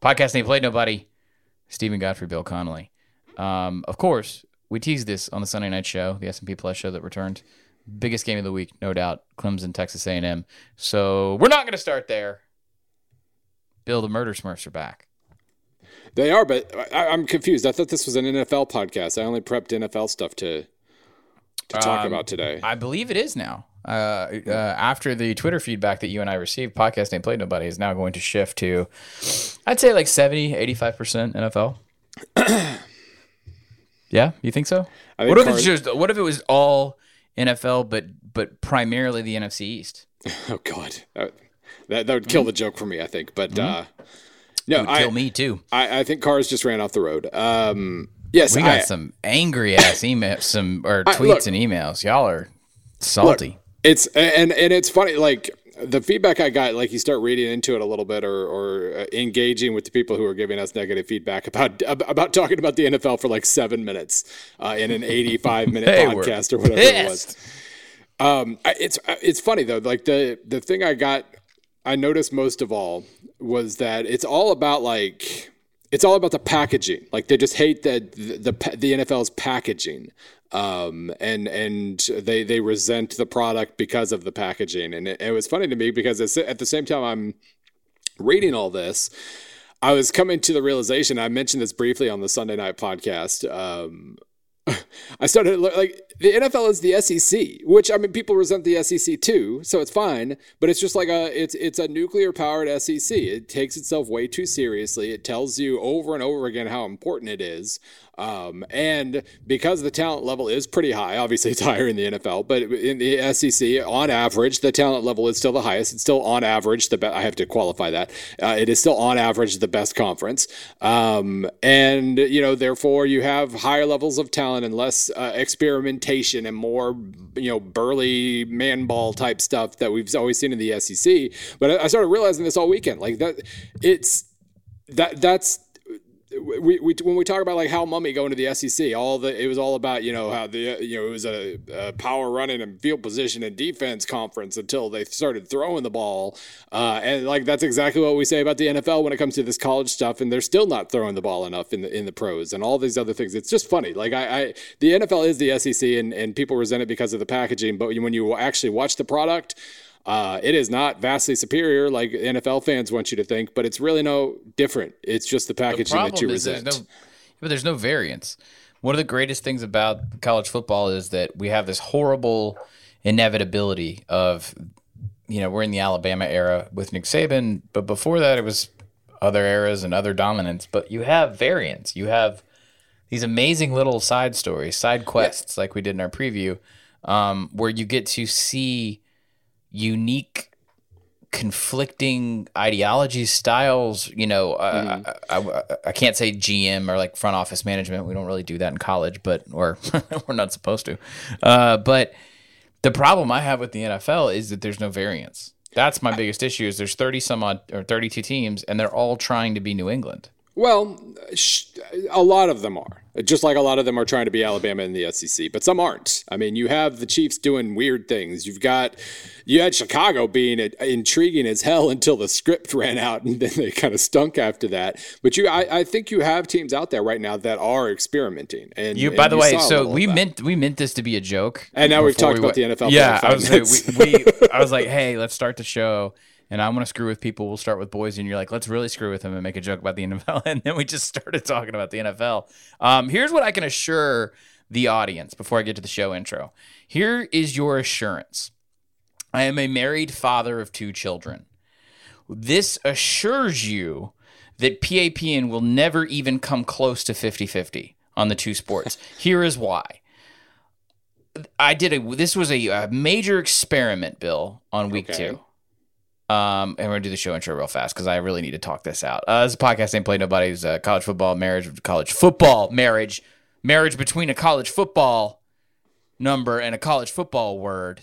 Podcast Ain't Played Nobody. Steven Godfrey, Bill Connelly. Um, of course, we teased this on the Sunday night show, the S&P Plus show that returned. Biggest game of the week, no doubt. Clemson, Texas A&M. So we're not going to start there. Bill, the Murder Smurfs are back. They are, but I, am confused. I thought this was an NFL podcast. I only prepped NFL stuff to to talk um, about today. I believe it is now. Uh, uh, after the Twitter feedback that you and I received, podcast ain't Played Nobody is now going to shift to, I'd say like 70, 85% NFL. yeah, you think so? Think what if it's just, what if it was all NFL, but but primarily the NFC East? Oh God, that that, that would kill mm-hmm. the joke for me. I think, but mm-hmm. uh, no, I, kill me too. I, I, think cars just ran off the road. Um, yes, we got I, some angry ass emails, some or tweets look, and emails. Y'all are salty. Look, it's and and it's funny like the feedback I got, like you start reading into it a little bit, or, or uh, engaging with the people who are giving us negative feedback about about talking about the NFL for like seven minutes uh, in an eighty-five minute podcast or whatever pissed. it was. Um, it's it's funny though. Like the the thing I got, I noticed most of all was that it's all about like it's all about the packaging. Like they just hate that the, the the NFL's packaging um, and and they they resent the product because of the packaging. And it, it was funny to me because at the same time I'm reading all this, I was coming to the realization. I mentioned this briefly on the Sunday night podcast. Um, I started like the NFL is the SEC, which I mean people resent the SEC too, so it's fine. But it's just like a it's it's a nuclear powered SEC. It takes itself way too seriously. It tells you over and over again how important it is. Um, and because the talent level is pretty high, obviously it's higher in the NFL, but in the SEC, on average, the talent level is still the highest. It's still on average the best. I have to qualify that. Uh, it is still on average the best conference. Um, and you know, therefore, you have higher levels of talent and less uh, experimentation and more you know burly man ball type stuff that we've always seen in the SEC. But I started realizing this all weekend, like that. It's that that's we, we when we talk about like Hal Mumme going to the SEC, all the it was all about you know how the you know it was a, a power running and field position and defense conference until they started throwing the ball, uh, and like that's exactly what we say about the NFL when it comes to this college stuff, and they're still not throwing the ball enough in the in the pros and all these other things. It's just funny. Like I, I the NFL is the SEC, and and people resent it because of the packaging, but when you actually watch the product. Uh, it is not vastly superior like NFL fans want you to think, but it's really no different. It's just the packaging the that you resent. There's no, but there's no variance. One of the greatest things about college football is that we have this horrible inevitability of, you know, we're in the Alabama era with Nick Saban, but before that it was other eras and other dominance. But you have variants. You have these amazing little side stories, side quests, like we did in our preview, um, where you get to see unique conflicting ideologies styles you know mm-hmm. I, I, I, can't say gm or like front office management. We don't really do that in college but or we're not supposed to. Uh, but the problem i have with the nfl is that there's no variance. That's my biggest issue is there's 30 some odd or 32 teams and they're all trying to be new england well a lot of them are just like a lot of them are trying to be Alabama in the SEC, but some aren't. I mean, you have the Chiefs doing weird things. You've got you had Chicago being uh, intriguing as hell until the script ran out, and then they kind of stunk after that. But you, I, I think you have teams out there right now that are experimenting. And you, and by the way, so we meant we meant this to be a joke, and now we've talked we about went, the NFL. Yeah, I was like, we, we, I was like, hey, let's start the show and I want to screw with people. We'll start with boys, and you're like, let's really screw with them and make a joke about the NFL, and then we just started talking about the NFL. Um, here's what I can assure the audience before I get to the show intro. Here is your assurance. I am a married father of two children. This assures you that PAPN will never even come close to 50 50 on the two sports. Here is why. I did a this was a, a major experiment, Bill, on week okay. two. Um, and we're gonna do the show intro real fast because I really need to talk this out. Uh, this podcast ain't Play Nobody's uh, college football marriage, college football marriage, marriage between a college football number and a college football word.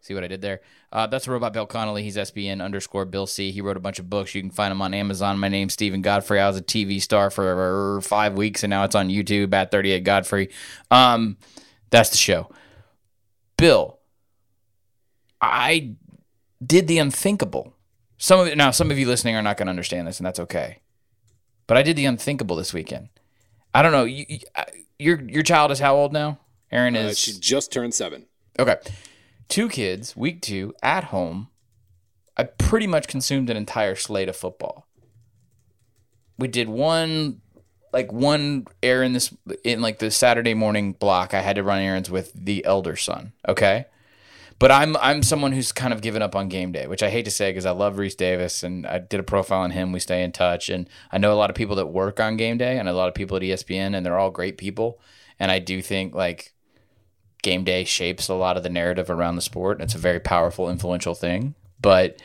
See what I did there? Uh, that's robot Bill Connelly. He's SBN underscore Bill C. He wrote a bunch of books. You can find him on Amazon. My name's Steven Godfrey. I was a TV star for five weeks, and now it's on YouTube at 38 Godfrey. Um, that's the show. Bill, I did the unthinkable. Some of it, now, some of you listening are not going to understand this, and that's okay. but I did the unthinkable this weekend. I don't know. You, you, uh, your your child is how old now? Aaron Uh, is she just turned seven. okay. Two kids, week two, at home. I pretty much consumed an entire slate of football. We did one, like one errand this in like the Saturday morning block. I had to run errands with the elder son. Okay, but I'm I'm someone who's kind of given up on game day, which I hate to say because I love Rece Davis and I did a profile on him. We stay in touch, and I know a lot of people that work on game day and a lot of people at ESPN, and they're all great people. And I do think like game day shapes a lot of the narrative around the sport. It's a very powerful, influential thing, but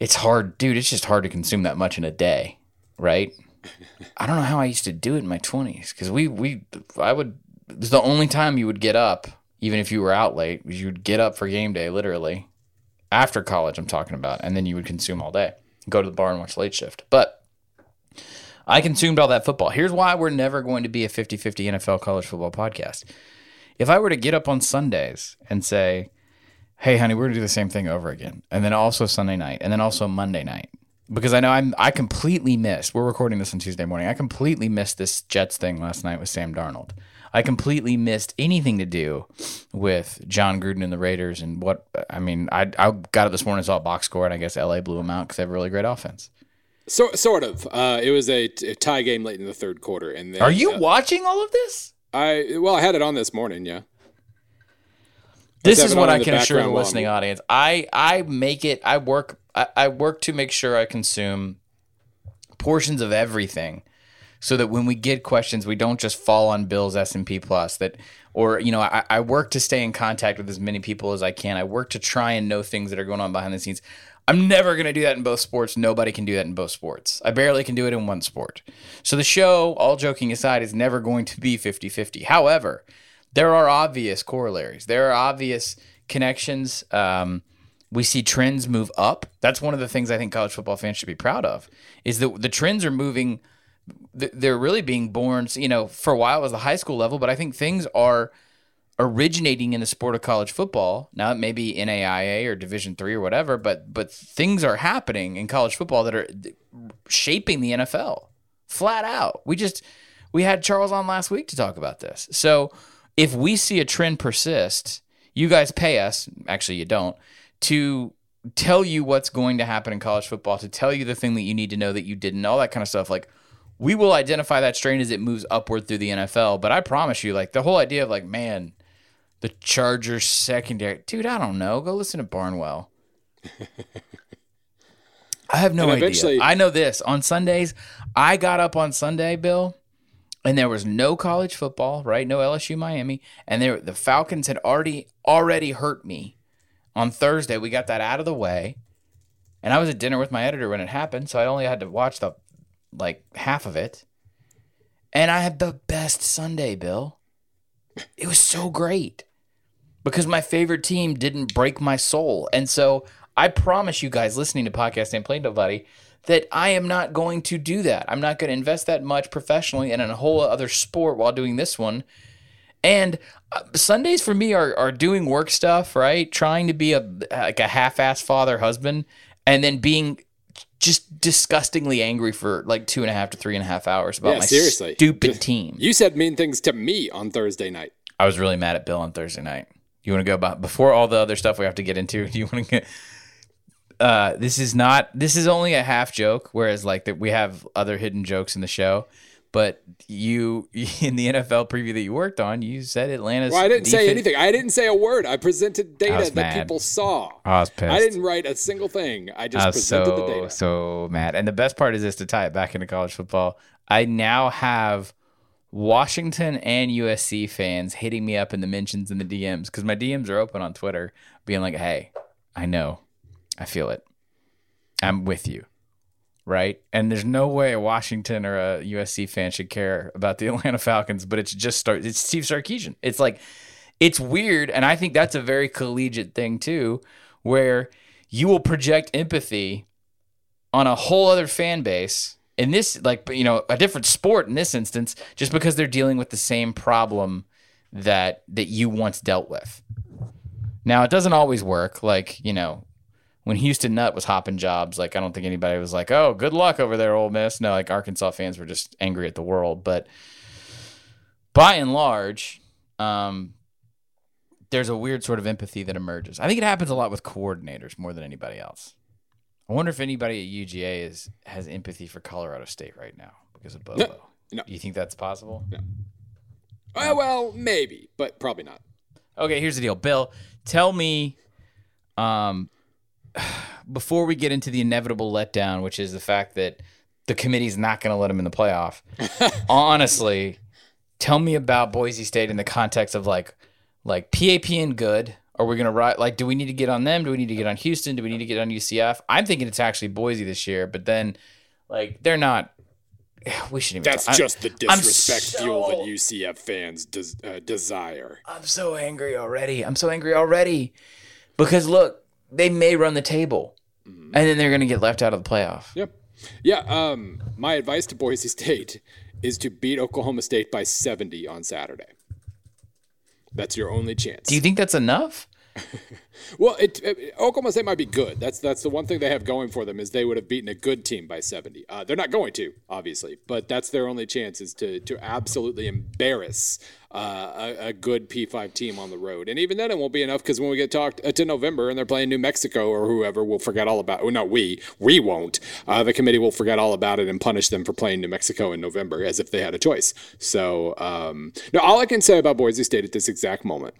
it's hard, dude. It's just hard to consume that much in a day, right? I don't know how I used to do it in my twenties because we we I would. It was the only time you would get up, even if you were out late. You'd get up for game day, literally after college. I'm talking about, and then you would consume all day, go to the bar and watch late shift. But I consumed all that football. Here's why we're never going to be a 50-50 NFL college football podcast if I were to get up on Sundays and say, "Hey, honey, we're gonna do the same thing over again," and then also Sunday night, and then also Monday night, because I know I'm I completely missed. We're recording this on Tuesday morning. I completely missed this Jets thing last night with Sam Darnold. I completely missed anything to do with Jon Gruden and the Raiders and what I mean. I I got it this morning, saw a box score, and I guess LA blew them out because they have a really great offense. So, sort of. Uh, it was a, a tie game late in the third quarter, and they, Are you uh, watching all of this? I well, I had it on this morning. Yeah. this is what I can assure the listening I'm- audience. I I make it. I work. I, I work to make sure I consume portions of everything, so that when we get questions, we don't just fall on Bill's S and P plus. That or you know, I, I work to stay in contact with as many people as I can. I work to try and know things that are going on behind the scenes. I'm never going to do that in both sports. Nobody can do that in both sports. I barely can do it in one sport. So the show, all joking aside, is never going to be 50 50. However, there are obvious corollaries. There are obvious connections. Um, we see trends move up. That's one of the things I think college football fans should be proud of. Is that the trends are moving. Th- They're really being born. You know, for a while it was the high school level, but I think things are originating in the sport of college football. Now it may be NAIA or Division three or whatever, but but things are happening in college football that are shaping the NFL flat out. We just we had Charles on last week to talk about this. So if we see a trend persist, you guys pay us. Actually, you don't to tell you what's going to happen in college football, to tell you the thing that you need to know that you didn't, all that kind of stuff. Like we will identify that strain as it moves upward through the NFL. But I promise you, like the whole idea of like, man, the Chargers secondary, dude, I don't know. Go listen to Barnwell. I have no idea. I know this. On Sundays, I got up on Sunday, Bill, and there was no college football, right? No LSU Miami, and there the Falcons had already already hurt me. On Thursday, we got that out of the way. And I was at dinner with my editor when it happened, so I only had to watch the like half of it. And I had the best Sunday, Bill. It was so great because my favorite team didn't break my soul. And so I promise you guys listening to Podcast and Play Nobody that I am not going to do that. I'm not going to invest that much professionally in a whole other sport while doing this one. And uh, Sundays for me are, are doing work stuff, right? Trying to be a like a half-ass father husband, and then being just disgustingly angry for like two and a half to three and a half hours about Yeah, my seriously. stupid team. You said mean things to me on Thursday night. I was really mad at Bill on Thursday night. You want to go about before all the other stuff we have to get into? Do you want to get? Uh, this is not. This is only a half joke. Whereas like that, we have other hidden jokes in the show. But you in the NFL preview that you worked on, you said Atlanta's. Well, I didn't say anything. I didn't say a word. I presented data was that mad. people saw. I was pissed. I didn't write a single thing. I just I presented the data. so mad. And the best part is this to tie it back into college football. I now have Washington and USC fans hitting me up in the mentions and the DMs because my DMs are open on Twitter, being like, "Hey, I know, I feel it, I'm with you." Right, and there's no way a Washington or a USC fan should care about the Atlanta Falcons, but it's just start. It's Steve Sarkisian. It's like it's weird, and I think that's a very collegiate thing too, where you will project empathy on a whole other fan base in this like you know a different sport in this instance just because they're dealing with the same problem that that you once dealt with now it doesn't always work like you know when Houston Nutt was hopping jobs, like I don't think anybody was like, "Oh, good luck over there, Ole Miss." No, like Arkansas fans were just angry at the world. But by and large, um, there's a weird sort of empathy that emerges. I think it happens a lot with coordinators more than anybody else. I wonder if anybody at UGA is has empathy for Colorado State right now because of Bobo. No, no. Do you think that's possible? No. Uh, well, maybe, but probably not. Okay, here's the deal, Bill. Tell me, um, before we get into the inevitable letdown, which is the fact that the committee's not going to let him in the playoff. honestly, tell me about Boise State in the context of like, like PAPN good. Are we going to ride? Like, do we need to get on them? Do we need to get on Houston? Do we need to get on UCF? I'm thinking it's actually Boise this year, but then, like, they're not. We shouldn't even. That's talk. just the disrespect so- fuel that UCF fans des- uh, desire. I'm so angry already. I'm so angry already because look, they may run the table, and then they're going to get left out of the playoff. Yep. Yeah. Um, my advice to Boise State is to beat Oklahoma State by 70 on Saturday. That's your only chance. Do you think that's enough? well, it, it- Oklahoma State might be good. That's that's the one thing they have going for them is they would have beaten a good team by 70. Uh, they're not going to, obviously, but that's their only chance is to to absolutely embarrass uh, a, a good P5 team on the road. And even then, it won't be enough because when we get talked uh, to November and they're playing New Mexico or whoever, we'll forget all about. Well, not we, we won't. Uh, the committee will forget all about it and punish them for playing New Mexico in November as if they had a choice. So, um, no, all I can say about Boise State at this exact moment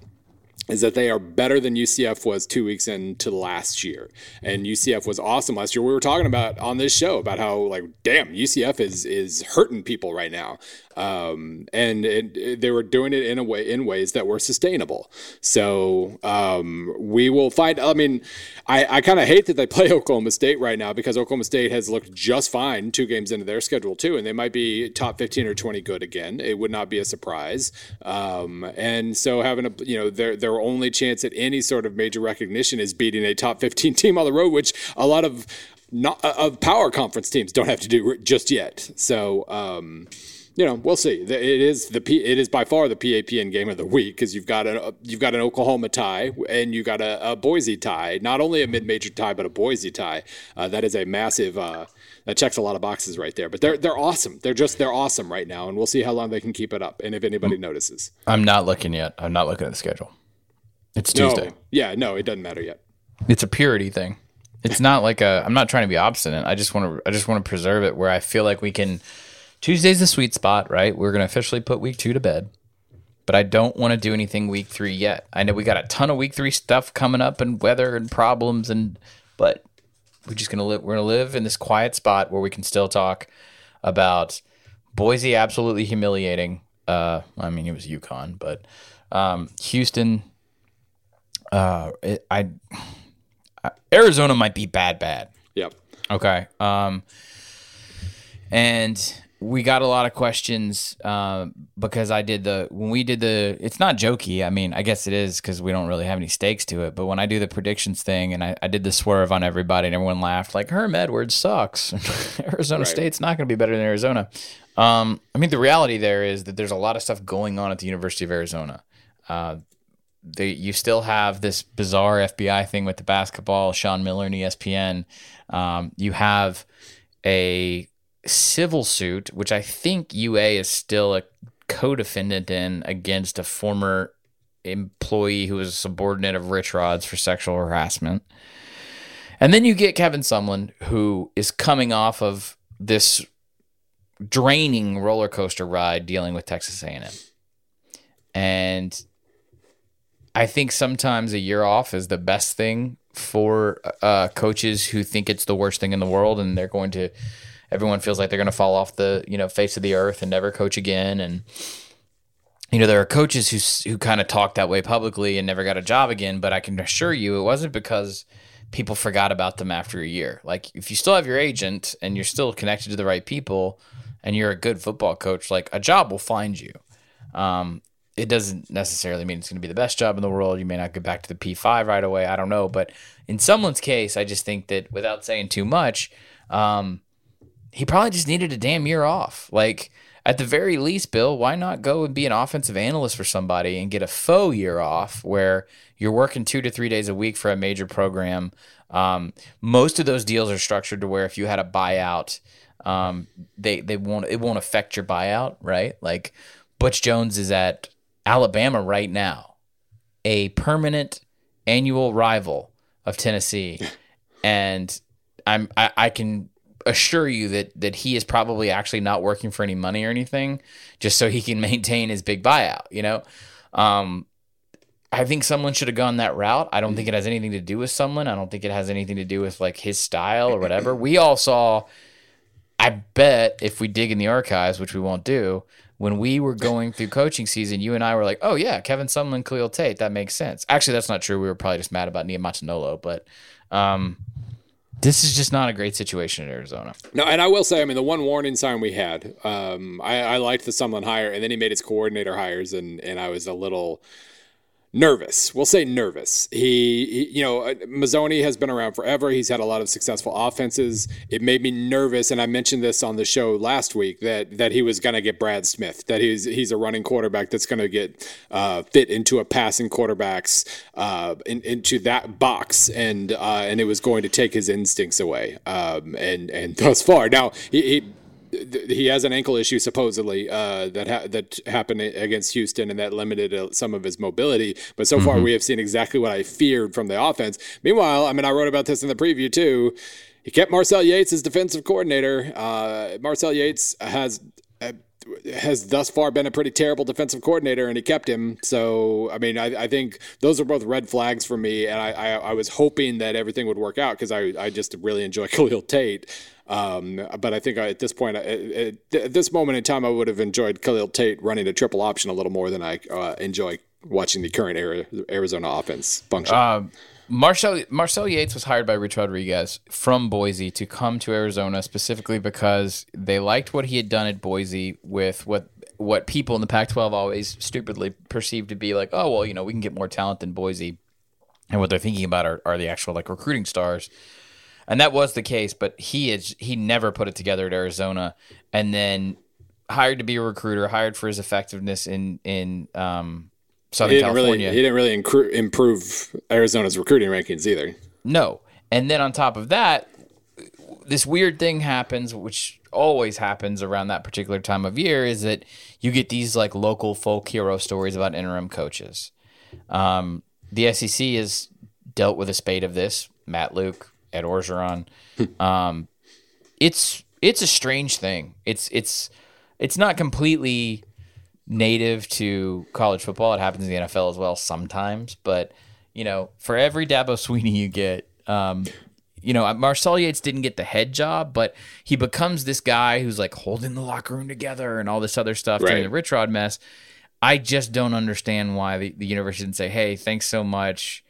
is that they are better than UCF was two weeks into last year. And UCF was awesome last year. We were talking about on this show about how like, damn, UCF is is hurting people right now. Um, and it, they were doing it in a way in ways that were sustainable. So um, we will find. I mean, I, I kind of hate that they play Oklahoma State right now because Oklahoma State has looked just fine two games into their schedule too, and they might be top fifteen or twenty good again. It would not be a surprise. Um, and so having a you know their their only chance at any sort of major recognition is beating a top fifteen team on the road, which a lot of not of power conference teams don't have to do just yet. So. Um, you know, we'll see. It is the P, it is by far the PAPN game of the week because you've got a you've got an Oklahoma tie and you got a, a Boise tie. Not only a mid major tie, but a Boise tie. Uh, that is a massive. Uh, that checks a lot of boxes right there. But they're they're awesome. They're just they're awesome right now, and we'll see how long they can keep it up and if anybody notices. I'm not looking yet. I'm not looking at the schedule. It's No, Tuesday. yeah, no, it doesn't matter yet. It's a purity thing. It's not like a. I'm not trying to be obstinate. I just want to. I just want to preserve it where I feel like we can. Tuesday's the sweet spot, right? We're gonna officially put week two to bed, but I don't want to do anything week three yet. I know we got a ton of week three stuff coming up and weather and problems and, but we're just gonna live. We're gonna live in this quiet spot where we can still talk about Boise absolutely humiliating. Uh, I mean, it was UConn, but um, Houston. Uh, it, I Arizona might be bad, bad. Yep. Okay. Um, and we got a lot of questions um, because I did the when we did the. It's not jokey. I mean, I guess it is because we don't really have any stakes to it. But when I do the predictions thing and I, I did the swerve on everybody and everyone laughed like Herm Edwards sucks. Arizona Right. State's not going to be better than Arizona. Um, I mean, the reality there is that there's a lot of stuff going on at the University of Arizona. Uh, they, you still have this bizarre FBI thing with the basketball, Sean Miller and ESPN. Um, you have a civil suit, which I think UA is still a co-defendant in against a former employee who was a subordinate of Rich Rod's for sexual harassment. And then you get Kevin Sumlin, who is coming off of this draining roller coaster ride dealing with Texas A&M. And I think sometimes a year off is the best thing for uh, coaches who think it's the worst thing in the world, and they're going to. Everyone feels like they're going to fall off the you know face of the earth and never coach again. And you know there are coaches who who kind of talk that way publicly and never got a job again. But I can assure you, it wasn't because people forgot about them after a year. Like if you still have your agent and you're still connected to the right people, and you're a good football coach, like a job will find you. Um, it doesn't necessarily mean it's going to be the best job in the world. You may not get back to the P5 right away. I don't know. But in someone's case, I just think that without saying too much, um, he probably just needed a damn year off. Like, at the very least, Bill, why not go and be an offensive analyst for somebody and get a faux year off where you're working two to three days a week for a major program? Um, most of those deals are structured to where if you had a buyout, um, they they won't it won't affect your buyout, right? Like Butch Jones is at Alabama right now, a permanent annual rival of Tennessee, and I'm I, I can assure you that that he is probably actually not working for any money or anything, just so he can maintain his big buyout. You know, um, I think someone should have gone that route. I don't think it has anything to do with someone. I don't think it has anything to do with like his style or whatever. We all saw. I bet if we dig in the archives, which we won't do, when we were going through coaching season, you and I were like, "Oh yeah, Kevin Sumlin, Khalil Tate, that makes sense." Actually, that's not true. We were probably just mad about Niumatalolo, but um, this is just not a great situation in Arizona. No, and I will say, I mean, the one warning sign we had, um, I, I liked the Sumlin hire, and then he made his coordinator hires, and and I was a little nervous. We'll say nervous. He, he, you know, Mazzone has been around forever. He's had a lot of successful offenses. It made me nervous, and I mentioned this on the show last week that that he was going to get Brad Smith. That he's he's a running quarterback that's going to get uh, fit into a passing quarterback's uh, in, into that box, and uh, and it was going to take his instincts away. Um, and and thus far, now he, he he has an ankle issue supposedly uh, that ha- that happened against Houston and that limited uh, some of his mobility. But so mm-hmm. far, we have seen exactly what I feared from the offense. Meanwhile, I mean, I wrote about this in the preview too. He kept Marcel Yates as defensive coordinator. Uh, Marcel Yates has uh, has thus far been a pretty terrible defensive coordinator, and he kept him. So, I mean, I, I think those are both red flags for me, and I, I, I was hoping that everything would work out because I, I just really enjoy Khalil Tate. Um, but I think at this point, at, this moment in time, I would have enjoyed Khalil Tate running a triple option a little more than I uh, enjoy watching the current Arizona offense function. Uh, Marcel Marcel Yates was hired by Rich Rodriguez from Boise to come to Arizona specifically because they liked what he had done at Boise with what what people in the Pac-12 always stupidly perceived to be like, oh well, you know, we can get more talent than Boise, and what they're thinking about are, are the actual like recruiting stars and that was the case. But he is he never put it together at Arizona, and then hired to be a recruiter, hired for his effectiveness in in um, Southern he California. Really, he didn't really incru- improve Arizona's recruiting rankings either. No, and then on top of that, this weird thing happens, which always happens around that particular time of year, is that you get these like local folk hero stories about interim coaches. Um, the SEC has dealt with a spate of this. Matt Luke, Ed Orgeron. um, it's it's a strange thing. It's it's it's not completely native to college football. It happens in the NFL as well sometimes, but you know, for every Dabo Swinney you get, um, you know, Marcel Yates didn't get the head job, but he becomes this guy who's like holding the locker room together and all this other stuff right. during the Rich Rod mess. I just don't understand why the, the university didn't say, "Hey, thanks so much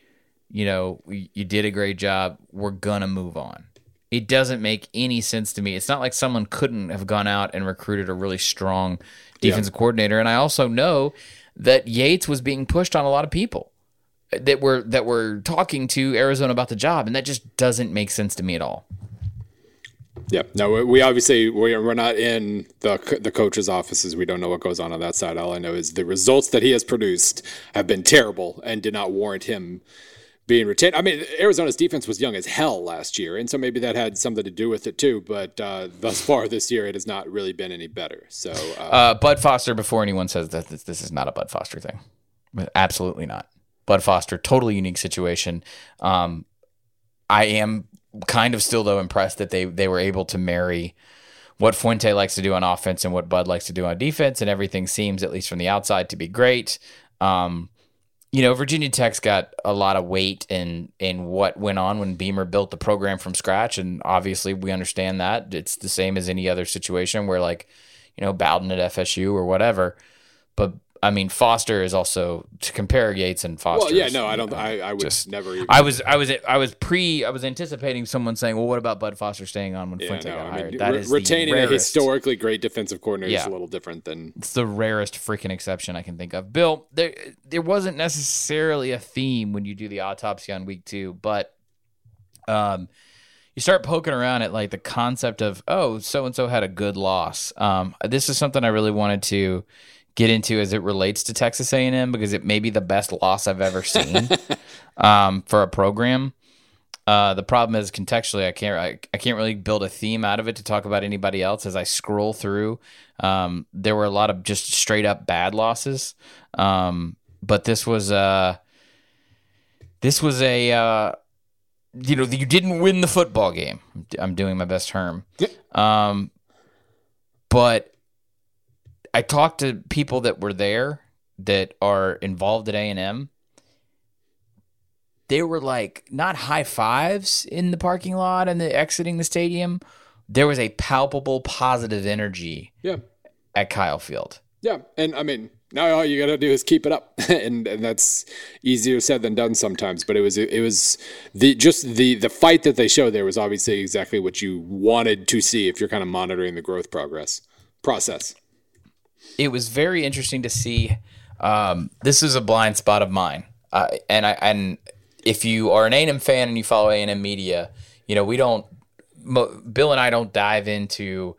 you know, you did a great job. We're going to move on. It doesn't make any sense to me. It's not like someone couldn't have gone out and recruited a really strong defensive yeah. coordinator. And I also know that Yates was being pushed on a lot of people that were that were talking to Arizona about the job, and that just doesn't make sense to me at all. Yeah, no, we obviously we're not in the the coach's offices. We don't know what goes on on that side. All I know is the results that he has produced have been terrible and did not warrant him being retained. I mean, Arizona's defense was young as hell last year, and so maybe that had something to do with it too. But uh, thus far this year, it has not really been any better. So, uh, uh, Bud Foster. Before anyone says that this, this, is not a Bud Foster thing, absolutely not. Bud Foster, totally unique situation. Um, I am kind of still though impressed that they they were able to marry what Fuente likes to do on offense and what Bud likes to do on defense, and everything seems, at least from the outside, to be great. Um, you know, Virginia Tech's got a lot of weight in in what went on when Beamer built the program from scratch, and obviously we understand that it's the same as any other situation where like, you know, Bowden at FSU or whatever. But I mean, Foster is also to compare Yates and Foster. Well, yeah, no, I don't. I, I would just never. Even I was, I was, I was pre. I was anticipating someone saying, "Well, what about Bud Foster staying on when yeah, Fuente no, got I hired?" Mean, that re- is retaining a historically great defensive coordinator yeah. is a little different than. It's the rarest freaking exception I can think of. Bill, there, there wasn't necessarily a theme when you do the autopsy on week two, but, um, you start poking around at like the concept of oh, so and so had a good loss. Um, this is something I really wanted to get into as it relates to Texas A&M because it may be the best loss I've ever seen um, for a program. Uh, the problem is contextually, I can't I, I, can't really build a theme out of it to talk about anybody else. As I scroll through, um, there were a lot of just straight up bad losses, um, but this was uh, this was a uh, you know you didn't win the football game. I'm doing my best term, um, but I talked to people that were there that are involved at A and M they were like not high fives in the parking lot and the exiting the stadium. There was a palpable positive energy. Yeah. At Kyle Field. Yeah, and I mean now all you got to do is keep it up, and and that's easier said than done sometimes. But it was it was the just the the fight that they showed there was obviously exactly what you wanted to see if you're kind of monitoring the growth progress process. It was very interesting to see. Um, this is a blind spot of mine, uh, and I and if you are an A&M fan and you follow A&M media, you know, we don't, Bill and I don't dive into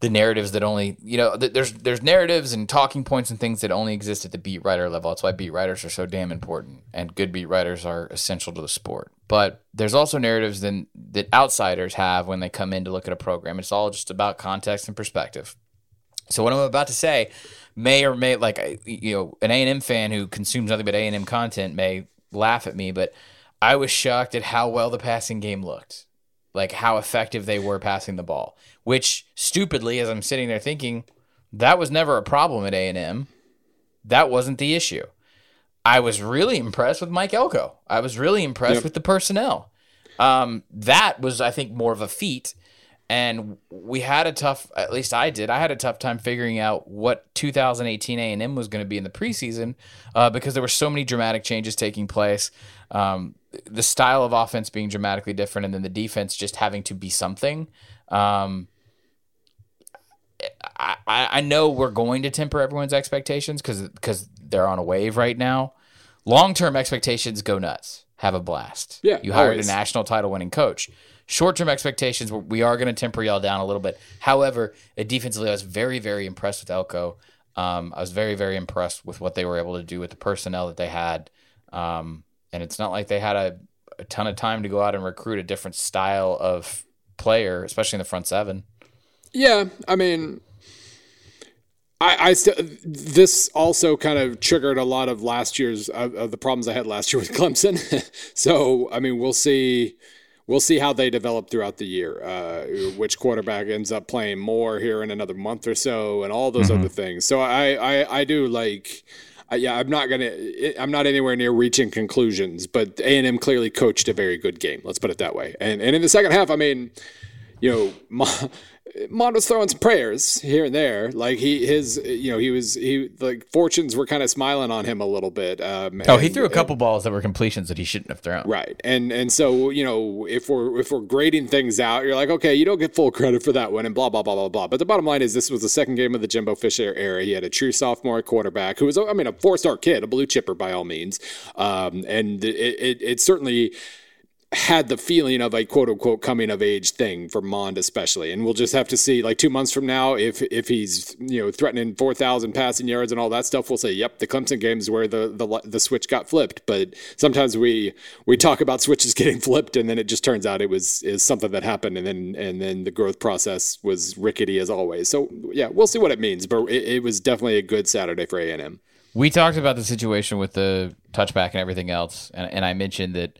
the narratives that only, you know, there's, there's narratives and talking points and things that only exist at the beat writer level. That's why beat writers are so damn important and good beat writers are essential to the sport. But there's also narratives then that outsiders have when they come in to look at a program. It's all just about context and perspective. So what I'm about to say may or may like you know an A&M fan who consumes nothing but A&M content may laugh at me, but I was shocked at how well the passing game looked. Like how effective they were passing the ball. Which stupidly, as I'm sitting there thinking, that was never a problem at A&M. That wasn't the issue. I was really impressed with Mike Elko. I was really impressed yep. with the personnel. Um, that was, I think, more of a feat and we had a tough at least i did i had a tough time figuring out what 2018 a&m was going to be in the preseason uh, because there were so many dramatic changes taking place. Um, the style of offense being dramatically different and then the defense just having to be something. Um, I, I know we're going to temper everyone's expectations because they're on a wave right now. Long-term expectations go nuts. Have a blast. Yeah you hired always. a national title winning coach Short term expectations, we are going to temper y'all down a little bit. However, defensively, I was very, very impressed with Elko. Um, I was very, very impressed with what they were able to do with the personnel that they had. Um, and it's not like they had a, a ton of time to go out and recruit a different style of player, especially in the front seven. Yeah, I mean, I, I st- this also kind of triggered a lot of last year's of, the problems I had last year with Clemson. so I mean, we'll see we'll see how they develop throughout the year. Uh, which quarterback ends up playing more here in another month or so, and all those mm-hmm. other things. So I, I, I do like. Yeah, I'm not gonna. I'm not anywhere near reaching conclusions, but A and M clearly coached a very good game. Let's put it that way. And and in the second half, I mean, you know, Mondo's throwing some prayers here and there. Like he, his, you know, he was, he, like fortunes were kind of smiling on him a little bit. Um, oh, and, he threw a couple and, balls that were completions that he shouldn't have thrown. Right, and and so you know, if we're if we're grading things out, you're like, okay, you don't get full credit for that one, and blah blah blah blah blah. But the bottom line is, this was the second game of the Jimbo Fisher era. He had a true sophomore quarterback who was, I mean, a four star kid, a blue chipper by all means, um, and it, it, it certainly had the feeling of a quote unquote coming of age thing for Mond especially. And we'll just have to see like two months from now if if he's you know threatening four thousand passing yards and all that stuff. We'll say, yep, the Clemson games where the the the switch got flipped. But sometimes we we talk about switches getting flipped and then it just turns out it was is something that happened and then and then the growth process was rickety as always. So yeah, we'll see what it means. But it, it was definitely a good Saturday for A and M. We talked about the situation with the touchback and everything else, and, and I mentioned that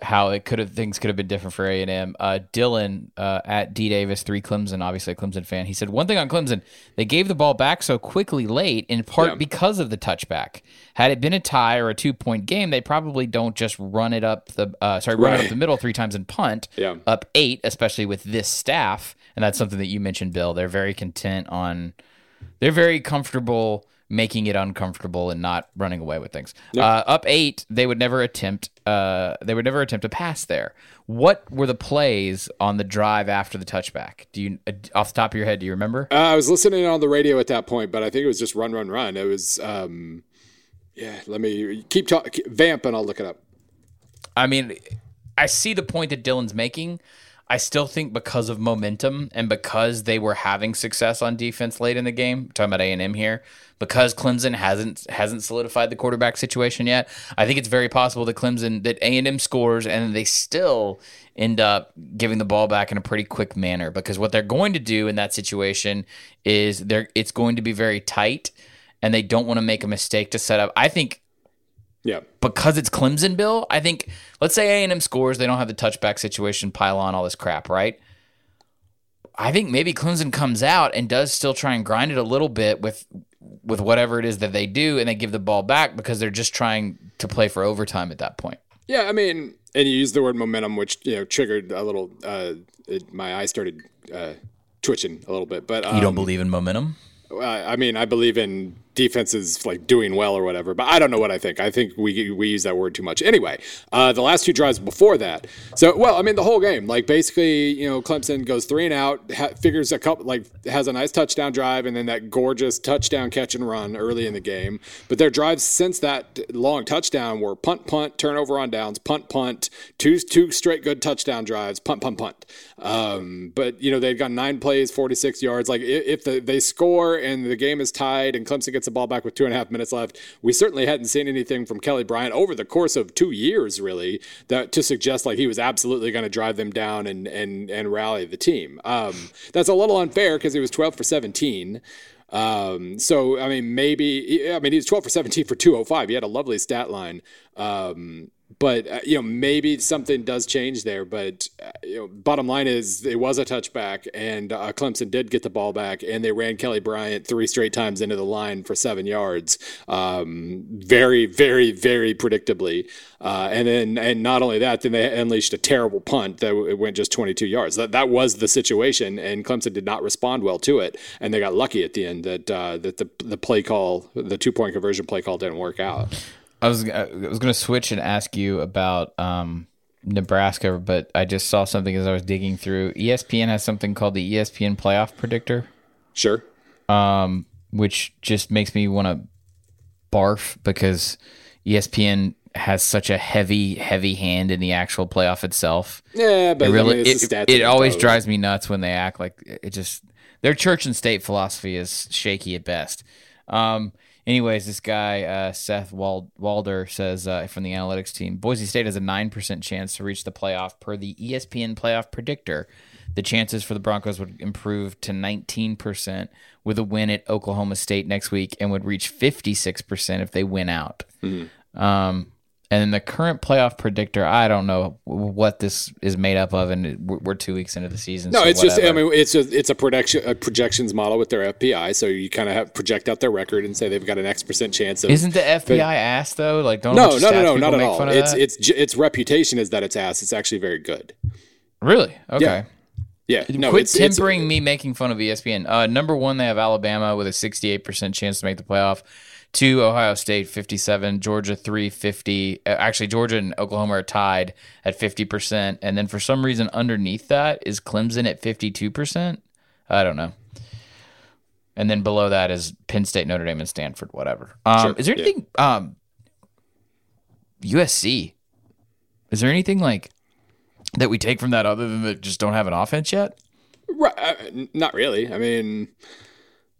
how it could have things could have been different for A and M. Uh, Dylan uh, at D Davis three Clemson, obviously a Clemson fan. He said one thing on Clemson: they gave the ball back so quickly late, in part yeah. because of the touchback. Had it been a tie or a two point game, they probably don't just run it up the uh, sorry run right. it up the middle three times and punt yeah. up eight, especially with this staff. And that's something that you mentioned, Bill. They're very content on. They're very comfortable making it uncomfortable and not running away with things. Yep. Uh, up eight, they would never attempt. Uh, they would never attempt a pass there. What were the plays on the drive after the touchback? Do you, uh, off the top of your head, do you remember? Uh, I was listening on the radio at that point, but I think it was just run, run, run. It was, um, yeah. Let me keep talking. Vamp, and I'll look it up. I mean, I see the point that Dylan's making. I still think because of momentum and because they were having success on defense late in the game, talking about A and M here, because Clemson hasn't hasn't solidified the quarterback situation yet. I think it's very possible that Clemson that A and M scores and they still end up giving the ball back in a pretty quick manner because what they're going to do in that situation is they're it's going to be very tight and they don't want to make a mistake to set up. I think Yeah. because it's Clemson, Bill. I think let's say A and M scores, they don't have the touchback situation, pile on all this crap, right? I think maybe Clemson comes out and does still try and grind it a little bit with with whatever it is that they do, and they give the ball back because they're just trying to play for overtime at that point. Yeah, I mean, and you used the word momentum, which you know triggered a little. Uh, it, my eye started uh, twitching a little bit, but um, You don't believe in momentum? I I mean, I believe in defenses like doing well or whatever, but I don't know what I think. I think we we use that word too much. Anyway, uh, the last two drives before that. So, well, I mean, the whole game, like basically, you know, Clemson goes three and out, ha- figures a couple, like has a nice touchdown drive, and then that gorgeous touchdown catch and run early in the game. But their drives since that long touchdown were punt, punt, turnover on downs, punt, punt, two two straight good touchdown drives, punt, punt, punt. Um, but you know, they've got nine plays, forty six yards. Like if the, they score and the game is tied and Clemson gets the ball back with two and a half minutes left, we certainly hadn't seen anything from Kelly Bryant over the course of two years, really, that to suggest like he was absolutely going to drive them down and and and rally the team. Um, that's a little unfair because he was twelve for seventeen. Um, so I mean, maybe I mean he was twelve for seventeen for two hundred five. He had a lovely stat line. Um, but uh, you know maybe something does change there. But uh, you know, bottom line is it was a touchback, and uh, Clemson did get the ball back, and they ran Kelly Bryant three straight times into the line for seven yards, um, very, very, very predictably. Uh, and then, and not only that, then they unleashed a terrible punt that went just 22 yards. That that was the situation, and Clemson did not respond well to it, and they got lucky at the end that uh, that the the play call, the two point conversion play call, didn't work out. I was I was going to switch and ask you about um, Nebraska, but I just saw something as I was digging through. ESPN has something called the ESPN Playoff Predictor. Sure. um, which just makes me want to barf because ESPN has such a heavy, heavy hand in the actual playoff itself. Yeah, but It really, I mean, it's it, it always drives me nuts when they act like it just their church and state philosophy is shaky at best. Um, anyways, this guy uh, Seth Wald- Walder says uh, from the analytics team, Boise State has a nine percent chance to reach the playoff per the ESPN playoff predictor. The chances for the Broncos would improve to 19% with a win at Oklahoma State next week and would reach 56% if they win out. Um, and then the current playoff predictor, I don't know what this is made up of, and we're two weeks into the season. No, so it's just I mean it's a it's a projection a projections model with their FPI. So you kind of have project out their record and say they've got an X percent chance of. isn't the FPI ass though? Like, don't no, no, no, no, not at all. fun It's that? it's its reputation is that it's ass. It's actually very good. really okay. Yeah, no, Quit it's, it's- tempering me making fun of ESPN. Uh, number one, they have Alabama with a 68% chance to make the playoff. Two, Ohio State, 57. Georgia, 350. Uh, actually, Georgia and Oklahoma are tied at 50%. And then for some reason, underneath that is Clemson at 52%. I don't know. And then below that is Penn State, Notre Dame, and Stanford, whatever. Um, Sure, Is there yeah. anything, um, USC? Is there anything like that we take from that other than that just don't have an offense yet? Right, uh, not really. I mean,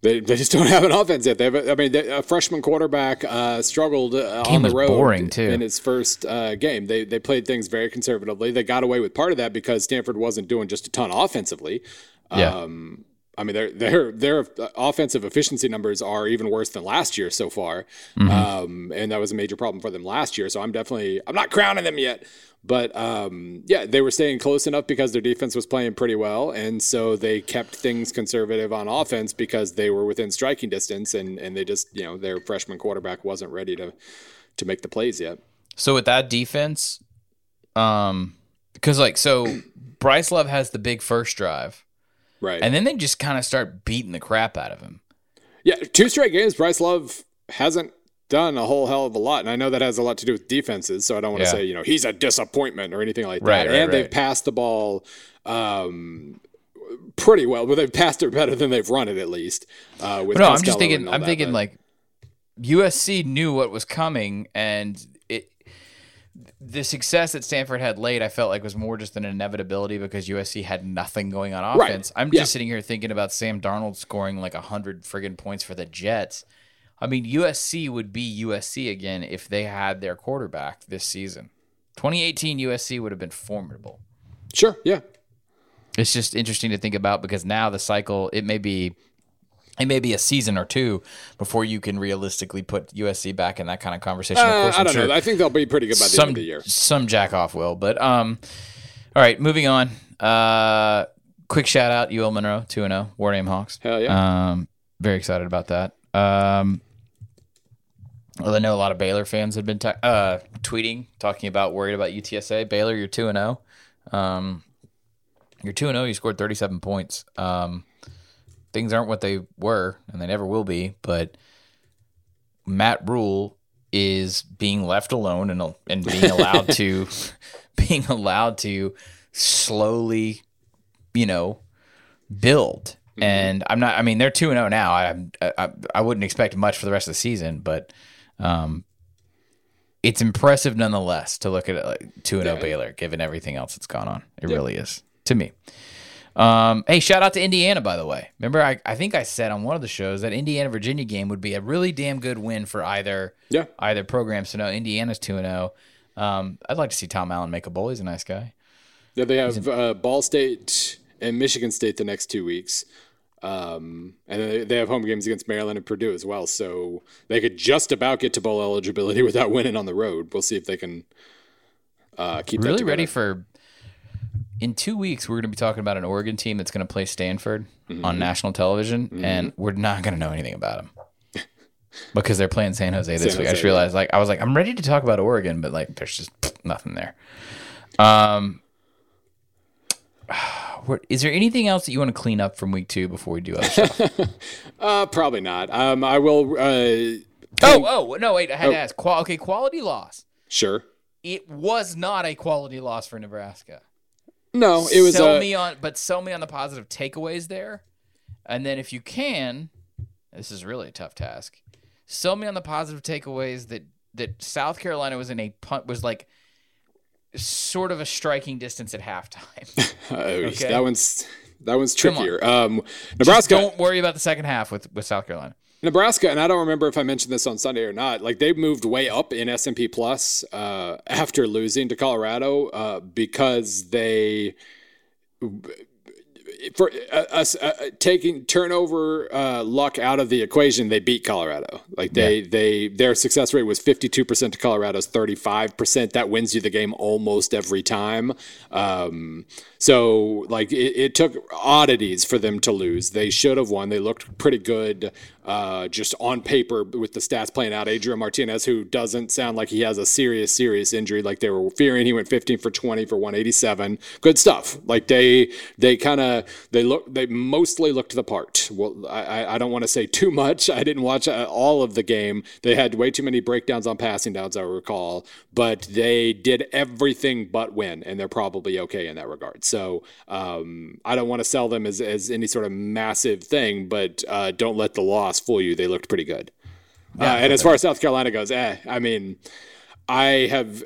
they, they just don't have an offense yet. They have, a, I mean, they, a freshman quarterback uh, struggled uh, on the road boring, too. in his first uh, game. They they played things very conservatively. They got away with part of that because Stanford wasn't doing just a ton offensively. Yeah. Um, I mean, their their their offensive efficiency numbers are even worse than last year so far, Mm-hmm. um, and that was a major problem for them last year. So I'm definitely I'm not crowning them yet, but um, yeah, they were staying close enough because their defense was playing pretty well, and so they kept things conservative on offense because they were within striking distance, and and they just you know their freshman quarterback wasn't ready to to make the plays yet. So with that defense, um, because like so, Bryce Love has the big first drive, Right. and then they just kind of start beating the crap out of him. Yeah, two straight games. Bryce Love hasn't done a whole hell of a lot, and I know that has a lot to do with defenses. So I don't want to Yeah. say you know he's a disappointment or anything like that. Right, right, and they've passed the ball um, pretty well, but they've passed it better than they've run it at least. Uh, with But no, I'm just thinking. I'm that, thinking but- like USC knew what was coming, and it the success that Stanford had late, I felt like was more just an inevitability because USC had nothing going on offense. Right. I'm Yeah. just sitting here thinking about Sam Darnold scoring like hundred friggin' points for the Jets. I mean, USC would be USC again if they had their quarterback this season. 2018 USC would have been formidable. Sure. Yeah. It's just interesting to think about because now the cycle it may be it may be a season or two before you can realistically put USC back in that kind of conversation. of Uh, course, I I'm don't sure know. I think they'll be pretty good by the some end of the year. some jack off will, but um, all right, moving on. Uh, quick shout out UL Monroe two and zero War Name Hawks. Hell yeah. Um, very excited about that. Um, well, I know a lot of Baylor fans have been t- uh, tweeting, talking about worried about UTSA. Baylor, you're two and zero. Um, you're two and zero. You scored 37 points. Um, things aren't what they were, and they never will be. But Matt Rhule is being left alone and and being allowed to being allowed to slowly, you know, build. And I'm not. I mean, they're two and zero now. I, I I wouldn't expect much for the rest of the season, but um, it's impressive nonetheless to look at it like two and Yeah. Baylor, given everything else that's gone on. It really is to me. Um, hey, shout out to Indiana, by the way. Remember, I, I think I said on one of the shows that Indiana Virginia game would be a really damn good win for either Yeah. either program. So no, Indiana's two and zero. Um, I'd like to see Tom Allen make a bowl. He's a nice guy. Yeah, they have uh, Ball State and Michigan State the next two weeks. Um, and they, they have home games against Maryland and Purdue as well. So they could just about get to bowl eligibility without winning on the road. We'll see if they can uh, keep Really ready for. In two weeks, we're going to be talking about an Oregon team that's going to play Stanford Mm-hmm. on national television, and we're not going to know anything about them because they're playing San Jose this San week. I just realized, like, I was like, I'm ready to talk about Oregon, but like, there's just nothing there. Um, what, is there anything else that you want to clean up from week two before we do other stuff? Uh, probably not. Um, I will. Uh, oh, oh no, wait, I had to ask. Qual- okay, quality loss. sure. It was not a quality loss for Nebraska. No, it was. sell uh, me on, but sell me on the positive takeaways there, and then if you can, this is really a tough task. Sell me on the positive takeaways that that South Carolina was in a punt was like sort of a striking distance at halftime. uh, That one's that one's Come on. trickier. Um, Just Nebraska. don't worry about the second half with with South Carolina. Nebraska, and I don't remember if I mentioned this on Sunday or not. Like they moved way up in S and P plus uh, after losing to Colorado uh, because they for uh, us uh, taking turnover uh, luck out of the equation, they beat Colorado. Like they they their success rate was fifty two percent to Colorado's thirty five percent. That wins you the game almost every time. Um, so like it, it took oddities for them to lose. They should have won. They looked pretty good. Uh, just on paper with the stats playing out, Adrian Martinez, who doesn't sound like he has a serious, serious injury like they were fearing. He went 15 for 20 for 187. Good stuff. Like they, they kind of, they look, they mostly looked the part. Well, I, I- don't want to say too much. I didn't watch uh, all of the game. They had way too many breakdowns on passing downs, I recall, but they did everything but win, and they're probably okay in that regard. So um, I don't want to sell them as, as any sort of massive thing, but uh, don't let the loss fool you. They looked pretty good. uh, and as far as South Carolina goes, eh, I mean, I have,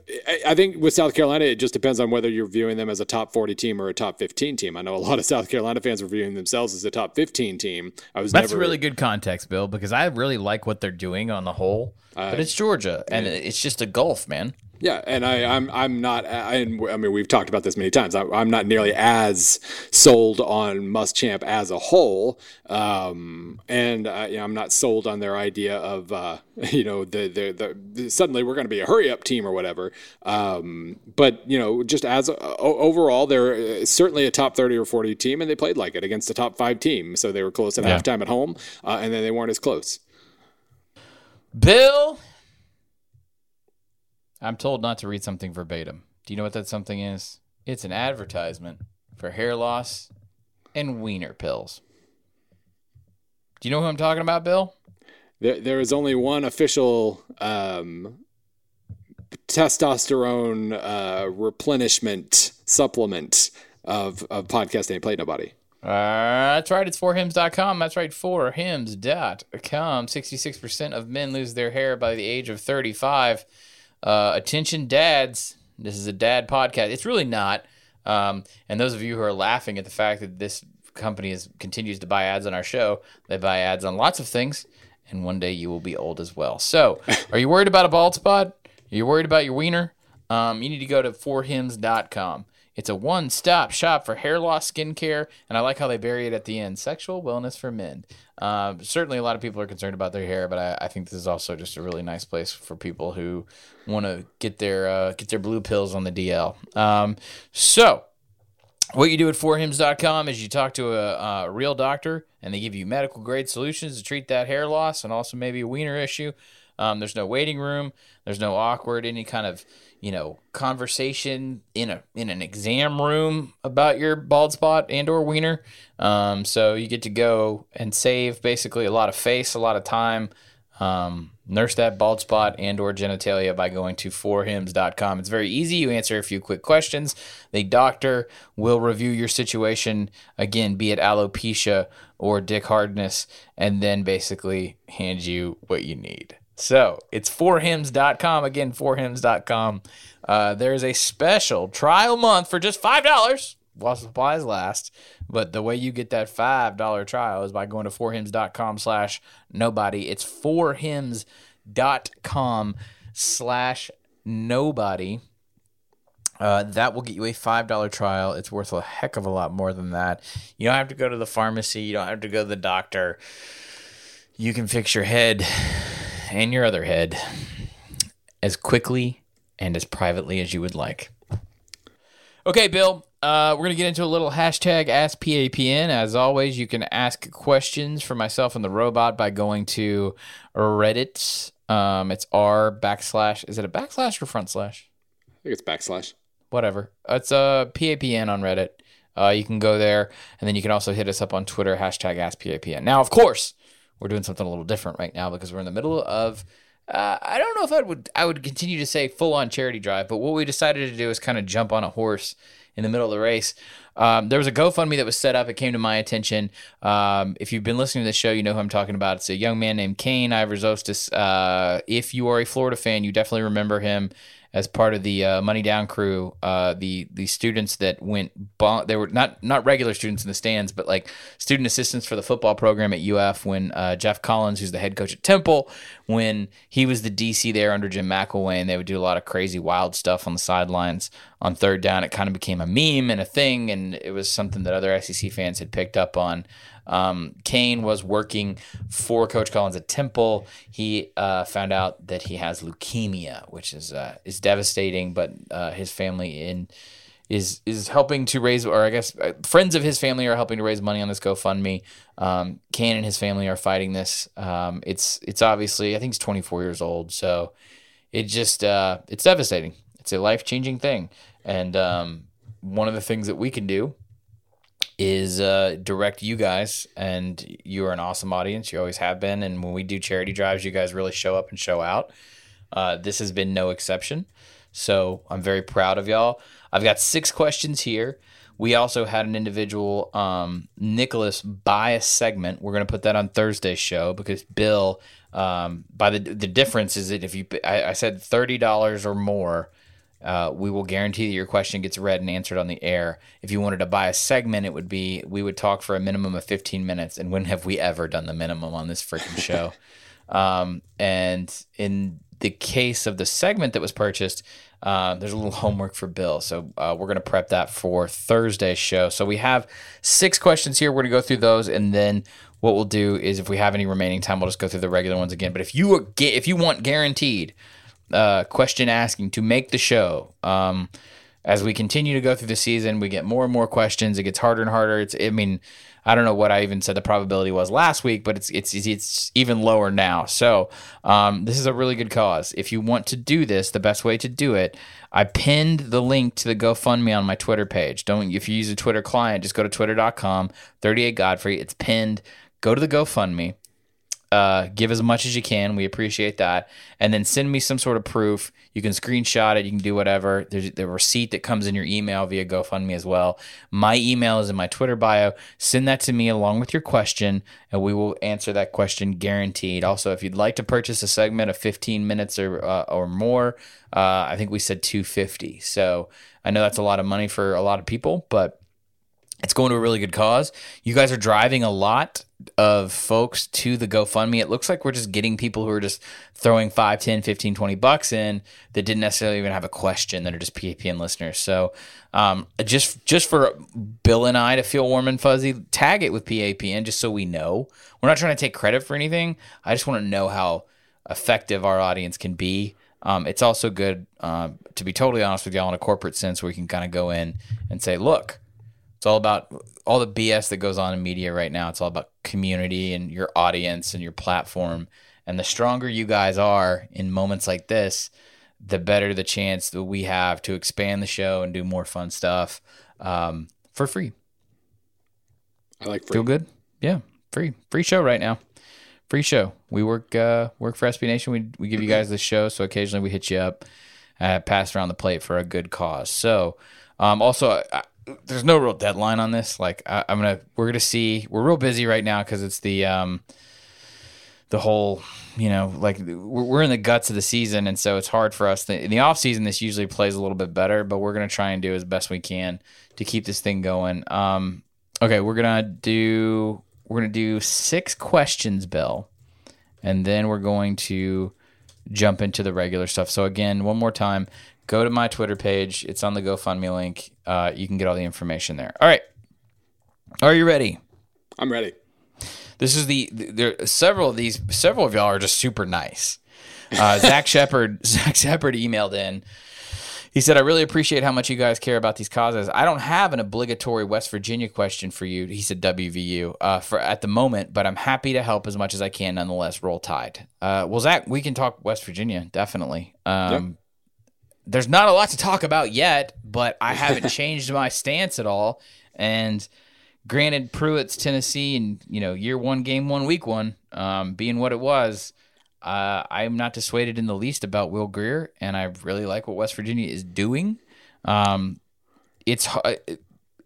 I- think with South Carolina, it just depends on whether you're viewing them as a top 40 team or a top 15 team. I know a lot of South Carolina fans are viewing themselves as a top 15 team. I was That's never really good context, Bill, because I really like what they're doing on the whole. but it's Georgia, and it's just a gulf, man. Yeah, and I, I'm I'm not. I, I mean, we've talked about this many times. I, I'm not nearly as sold on Muschamp as a whole, um, and uh, you know, I'm not sold on their idea of uh, you know the, the the suddenly we're going to be a hurry up team or whatever. Um, but you know, just as o- overall, they're uh, certainly a top 30 or 40 team, and they played like it against a top five team. So they were close at Yeah. halftime at home, uh, and then they weren't as close. Bill, I'm told not to read something verbatim. Do you know what that something is? It's an advertisement for hair loss and wiener pills. Do you know who I'm talking about, Bill? There, there is only one official um, testosterone uh, replenishment supplement of, of podcast ain't played nobody. Uh, that's right. It's forhims.com. That's right. Forhims.com. 66% of men lose their hair by the age of 35. Uh, attention, dads. This is a dad podcast. It's really not. Um, and those of you who are laughing at the fact that this company is continues to buy ads on our show, they buy ads on lots of things, and one day you will be old as well. So, are you worried about a bald spot? Are you worried about your wiener? Um, you need to go to forhims.com. It's a one stop shop for hair loss skincare, and I like how they bury it at the end sexual wellness for men. Uh, certainly, a lot of people are concerned about their hair, but I, I, think this is also just a really nice place for people who want to get their uh, get their blue pills on the DL. Um, so, what you do at forhims.com is you talk to a, a real doctor, and they give you medical grade solutions to treat that hair loss and also maybe a wiener issue. Um, there's no waiting room. There's no awkward any kind of you know conversation in a in an exam room about your bald spot and or wiener. Um, so you get to go and save basically a lot of face, a lot of time. Um, nurse that bald spot and or genitalia by going to forhims.com. It's very easy. You answer a few quick questions. The doctor will review your situation again, be it alopecia or dick hardness, and then basically hand you what you need. So it's forhims.com. Again, forhims.com. Uh, there's a special trial month for just $5 while supplies last. But the way you get that $5 trial is by going to forhims.com slash nobody. It's forhims.com slash nobody. Uh, that will get you a $5 trial. It's worth a heck of a lot more than that. You don't have to go to the pharmacy. You don't have to go to the doctor. You can fix your head and your other head as quickly and as privately as you would like. Okay, Bill, uh, we're going to get into a little hashtag AskPAPN. As always, you can ask questions for myself and the robot by going to Reddit. Um, it's r backslash. Is it a backslash or front slash? I think it's backslash. Whatever. It's a uh, PAPN on Reddit. Uh, you can go there, and then you can also hit us up on Twitter, hashtag AskPAPN. Now, of course, we're doing something a little different right now because we're in the middle of uh, I don't know if I would I would continue to say full on charity drive, but what we decided to do is kind of jump on a horse in the middle of the race. Um, there was a GoFundMe that was set up. It came to my attention. Um, if you've been listening to the show, you know who I'm talking about. It's a young man named Kane Ivers Uh, if you are a Florida fan, you definitely remember him as part of the uh, Money Down crew. Uh, the the students that went bon- they were not not regular students in the stands, but like student assistants for the football program at UF. When uh, Geoff Collins, who's the head coach at Temple, when he was the DC there under Jim McElwain, they would do a lot of crazy, wild stuff on the sidelines on third down. It kind of became a meme and a thing, and it was something that other SEC fans had picked up on. Um, Kane was working for Coach Collins at Temple. He uh, found out that he has leukemia, which is uh, is devastating. But uh, his family in is is helping to raise, or I guess uh, friends of his family are helping to raise money on this GoFundMe. Um, Kane and his family are fighting this. Um, it's it's obviously I think he's 24 years old, so it just uh, it's devastating. It's a life changing thing, and um, one of the things that we can do is uh, direct you guys, and you are an awesome audience. You always have been, and when we do charity drives, you guys really show up and show out. Uh, this has been no exception, so I'm very proud of y'all. I've got six questions here. We also had an individual, um, Nicholas, buy a segment. We're going to put that on Thursday's show because Bill, um, by the the difference is that if you, I, I said thirty dollars or more uh, we will guarantee that your question gets read and answered on the air. If you wanted to buy a segment, it would be we would talk for a minimum of 15 minutes. And when have we ever done the minimum on this freaking show? um, and in the case of the segment that was purchased, uh, there's a little homework for Bill. So uh, we're going to prep that for Thursday's show. So we have six questions here. We're going to go through those. And then what we'll do is if we have any remaining time, we'll just go through the regular ones again. But if you, if you want guaranteed, uh, question asking to make the show. Um, as we continue to go through the season, we get more and more questions. It gets harder and harder. It's, I mean, I don't know what I even said the probability was last week, but it's it's it's even lower now. So um, this is a really good cause. If you want to do this, the best way to do it, I pinned the link to the GoFundMe on my Twitter page. Don't if you use a Twitter client, just go to twitter.com 38 Godfrey. It's pinned. Go to the GoFundMe. Uh, give as much as you can. We appreciate that. And then send me some sort of proof. You can screenshot it. You can do whatever. There's the receipt that comes in your email via GoFundMe as well. My email is in my Twitter bio. Send that to me along with your question, and we will answer that question guaranteed. Also, if you'd like to purchase a segment of 15 minutes or uh, or more, uh, I think we said 250. So I know that's a lot of money for a lot of people, but it's going to a really good cause. You guys are driving a lot of folks to the GoFundMe. It looks like we're just getting people who are just throwing 5, 10, 15, 20 bucks in that didn't necessarily even have a question that are just PAPN listeners. So um, just just for Bill and I to feel warm and fuzzy, tag it with PAPN just so we know. We're not trying to take credit for anything. I just want to know how effective our audience can be. Um, it's also good, uh, to be totally honest with y'all, in a corporate sense, where we can kind of go in and say, look, it's all about all the BS that goes on in media right now. It's all about community and your audience and your platform. And the stronger you guys are in moments like this, the better the chance that we have to expand the show and do more fun stuff um, for free. I like free. Feel good? Yeah, free, free show right now. Free show. We work uh, work for SB Nation. We we give you guys the show, so occasionally we hit you up, uh, pass around the plate for a good cause. So, um, also. I, there's no real deadline on this. Like I, am gonna, we're gonna see. We're real busy right now because it's the um, the whole, you know, like we're in the guts of the season, and so it's hard for us. In the off season, this usually plays a little bit better, but we're gonna try and do as best we can to keep this thing going. Um, okay, we're gonna do we're gonna do six questions, Bill, and then we're going to jump into the regular stuff. So again, one more time, go to my Twitter page. It's on the GoFundMe link. Uh, you can get all the information there. All right. Are you ready? I'm ready. This is the there several of these several of y'all are just super nice. Uh, Zach Shepard Zach Shepard emailed in. He said, "I really appreciate how much you guys care about these causes. I don't have an obligatory West Virginia question for you." He said, "WVU uh, for at the moment, but I'm happy to help as much as I can. Nonetheless, roll tide." Uh, well, Zach, we can talk West Virginia definitely. Um, yep there's not a lot to talk about yet, but I haven't changed my stance at all. And granted, Pruitt's Tennessee and you know year one, game one, week one, um, being what it was, uh, I'm not dissuaded in the least about Will Grier, and I really like what West Virginia is doing. Um, it's uh,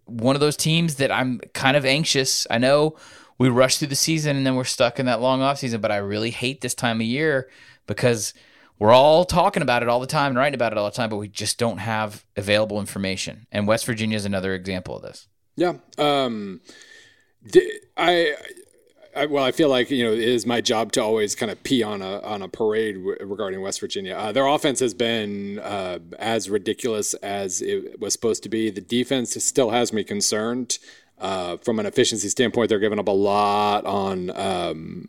one of those teams that I'm kind of anxious. I know we rush through the season and then we're stuck in that long off season, but I really hate this time of year because we're all talking about it all the time and writing about it all the time, but we just don't have available information. And West Virginia is another example of this. Yeah. Um, I, I, well, I feel like you know it is my job to always kind of pee on a on a parade regarding West Virginia. Uh, their offense has been uh, as ridiculous as it was supposed to be. The defense still has me concerned. Uh, from an efficiency standpoint, they're giving up a lot on um,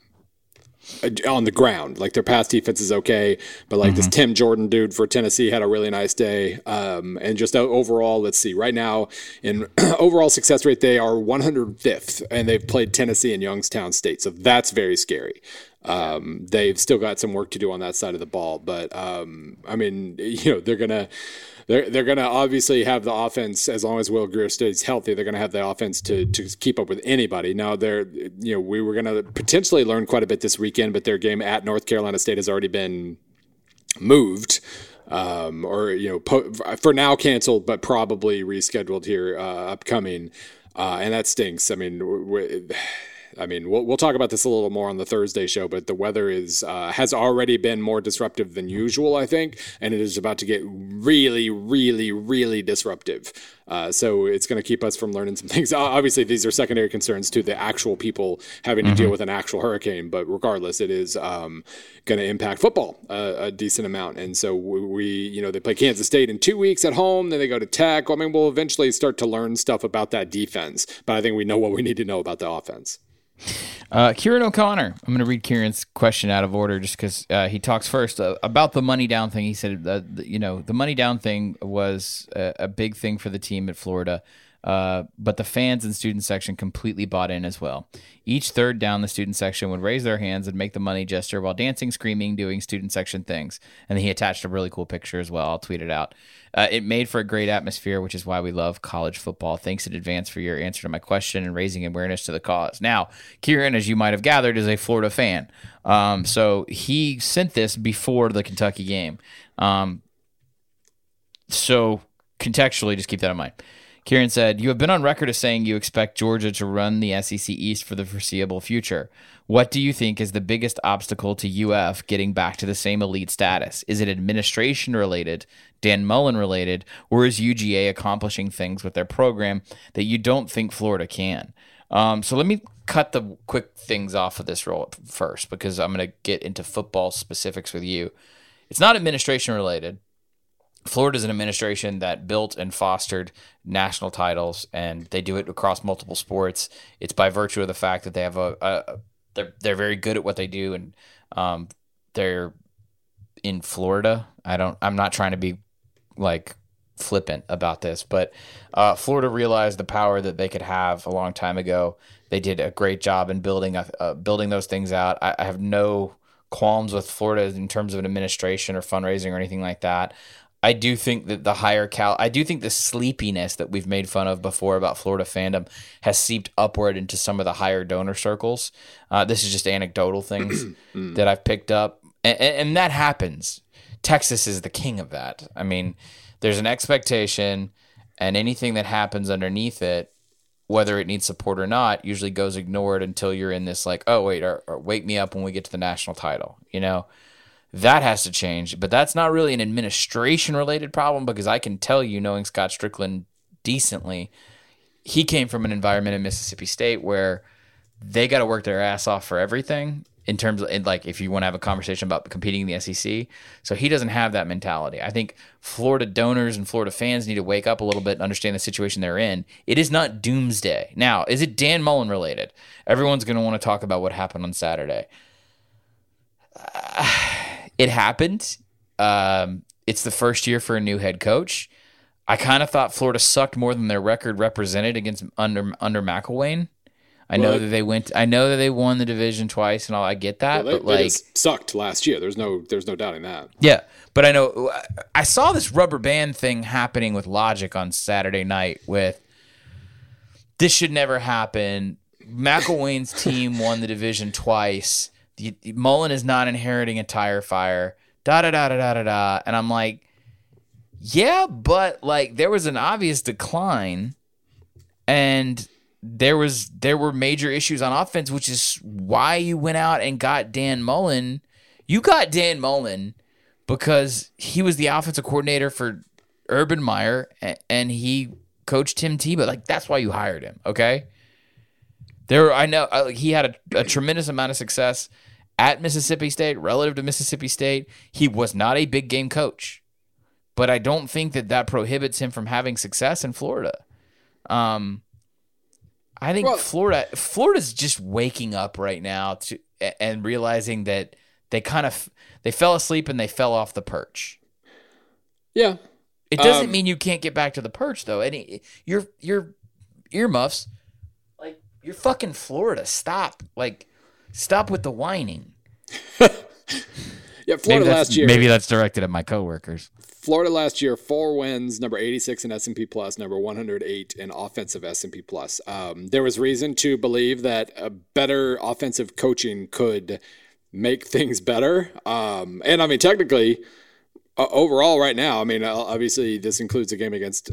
on the ground. Like their pass defense is okay, but like mm-hmm. this Tim Jordan dude for Tennessee had a really nice day. Um, and just overall, let's see. Right now, in overall success rate, they are 105th, and they've played Tennessee and Youngstown State, so that's very scary. Um, they've still got some work to do on that side of the ball, but um, I mean, you know, they're gonna they're they're going to obviously have the offense as long as Will Grier stays healthy. They're going to have the offense to to keep up with anybody. Now they're you know we were going to potentially learn quite a bit this weekend, but their game at North Carolina State has already been moved. Um, or you know, po- for now canceled, but probably rescheduled here uh, upcoming, uh, and that stinks. I mean, I mean, we'll, we'll talk about this a little more on the Thursday show, but the weather is uh, has already been more disruptive than usual, I think, and it is about to get really, really, really disruptive. Uh, so it's going to keep us from learning some things. Obviously, these are secondary concerns to the actual people having to mm-hmm. deal with an actual hurricane, but regardless, it is um, going to impact football uh, a decent amount. And so we, you know, they play Kansas State in two weeks at home, then they go to Tech. I mean, we'll eventually start to learn stuff about that defense, but I think we know what we need to know about the offense. Uh, Kieran O'Connor. I'm going to read Kieran's question out of order just because uh, he talks first uh, about the money down thing. He said, that, you know, the money down thing was a, a, big thing for the team at Florida. Uh, but the fans and student section completely bought in as well. Each third down the student section would raise their hands and make the money gesture while dancing, screaming, doing student section things. And he attached a really cool picture as well. I'll tweet it out. Uh, it made for a great atmosphere, which is why we love college football. Thanks in advance for your answer to my question and raising awareness to the cause. Now, Kieran, as you might have gathered, is a Florida fan. Um, so he sent this before the Kentucky game. Um, so contextually, just keep that in mind. Kieran said, You have been on record as saying you expect Georgia to run the SEC East for the foreseeable future. What do you think is the biggest obstacle to UF getting back to the same elite status? Is it administration related, Dan Mullen related, or is UGA accomplishing things with their program that you don't think Florida can? Um, so let me cut the quick things off of this role first because I'm going to get into football specifics with you. It's not administration related. Florida is an administration that built and fostered national titles, and they do it across multiple sports. It's by virtue of the fact that they have a, a they're they're very good at what they do, and um, they're in Florida. I don't. I'm not trying to be like flippant about this, but uh, Florida realized the power that they could have a long time ago. They did a great job in building a, uh, building those things out. I, I have no qualms with Florida in terms of an administration or fundraising or anything like that. I do think that the higher cal, I do think the sleepiness that we've made fun of before about Florida fandom has seeped upward into some of the higher donor circles. Uh, this is just anecdotal things that I've picked up, and, and, that happens. Texas is the king of that. I mean, there's an expectation, and anything that happens underneath it, whether it needs support or not, usually goes ignored until you're in this like, oh wait, or, or wake me up when we get to the national title, you know. That has to change, but that's not really an administration related problem because I can tell you, knowing Scott Stricklin decently, he came from an environment in Mississippi State where they got to work their ass off for everything in terms of like if you want to have a conversation about competing in the SEC. So he doesn't have that mentality. I think Florida donors and Florida fans need to wake up a little bit and understand the situation they're in. It is not doomsday. Now, is it Dan Mullen related? Everyone's going to want to talk about what happened on Saturday. Uh, it happened. Um, it's the first year for a new head coach. I kind of thought Florida sucked more than their record represented against under under McElwain. I know that they went. I know that they won the division twice, and all. I get that, well, they, but like sucked last year. There's no, there's no doubting that. Yeah, but I know I saw this rubber band thing happening with Logic on Saturday night. With this should never happen. McElwain's team won the division twice the, Mullen is not inheriting a tire fire. Da da da da da da da. And I'm like, yeah, but like there was an obvious decline, and there was there were major issues on offense, which is why you went out and got Dan Mullen. You got Dan Mullen because he was the offensive coordinator for Urban Meyer, and he coached Tim Tebow. Like that's why you hired him. Okay. There, I know uh, he had a, a tremendous amount of success at Mississippi State, relative to Mississippi State, he was not a big game coach. But I don't think that that prohibits him from having success in Florida. Um, I think well, Florida Florida's just waking up right now to and realizing that they kind of they fell asleep and they fell off the perch. Yeah. It doesn't um, mean you can't get back to the perch though. Any your your earmuffs like you're fucking Florida. Stop. Like Stop with the whining. yeah, Florida last year. Maybe that's directed at my coworkers. Florida last year, four wins, number 86 in S&P Plus, number 108 in offensive S&P Plus. Um, there was reason to believe that a better offensive coaching could make things better. Um, and I mean, technically, uh, overall, right now, I mean, obviously, this includes a game against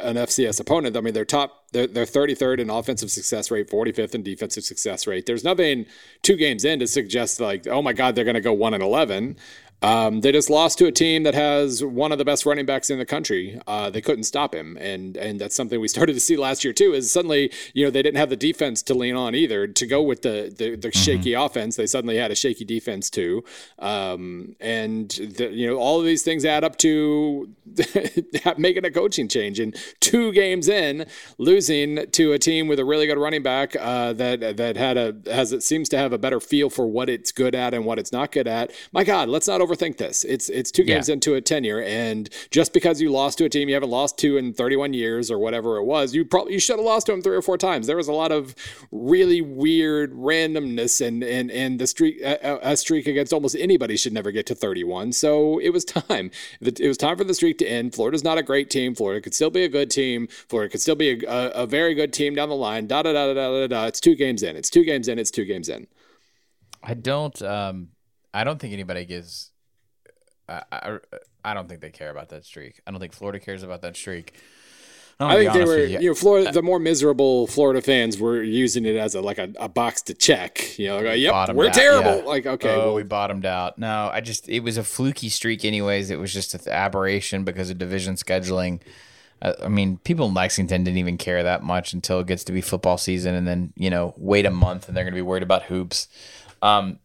an FCS opponent. I mean, they're top, they're, they're 33rd in offensive success rate, 45th in defensive success rate. There's nothing two games in to suggest like, oh my God, they're going to go one and 11. Um, they just lost to a team that has one of the best running backs in the country. Uh, they couldn't stop him, and and that's something we started to see last year too. Is suddenly you know they didn't have the defense to lean on either to go with the the, the mm-hmm. shaky offense. They suddenly had a shaky defense too, um, and the, you know all of these things add up to making a coaching change. And two games in, losing to a team with a really good running back uh, that that had a has it seems to have a better feel for what it's good at and what it's not good at. My God, let's not overthink this. It's it's two games Yeah. into a tenure, and just because you lost to a team you haven't lost to in 31 years or whatever it was, you probably you should have lost to them three or four times. There was a lot of really weird randomness, and and and the streak a, a streak against almost anybody should never get to 31. So it was time. It was time for the streak to end. Florida's not a great team. Florida could still be a good team. Florida could still be a, a, a very good team down the line. Da da da da da da da. It's two games in. It's two games in. It's two games in. I don't. Um, I don't think anybody gives. I, I, I don't think they care about that streak. I don't think Florida cares about that streak. I think they were, you. you. know, Florida. The more miserable Florida fans were using it as a like a, a box to check. You know, like, yep, Bottomed we're out, terrible. yeah. Like, okay, oh, well, we bottomed out. No, I just it was a fluky streak, anyways. It was just an aberration because of division scheduling. I, I mean, people in Lexington didn't even care that much until it gets to be football season, and then you know, wait a month, and they're going to be worried about hoops. Um,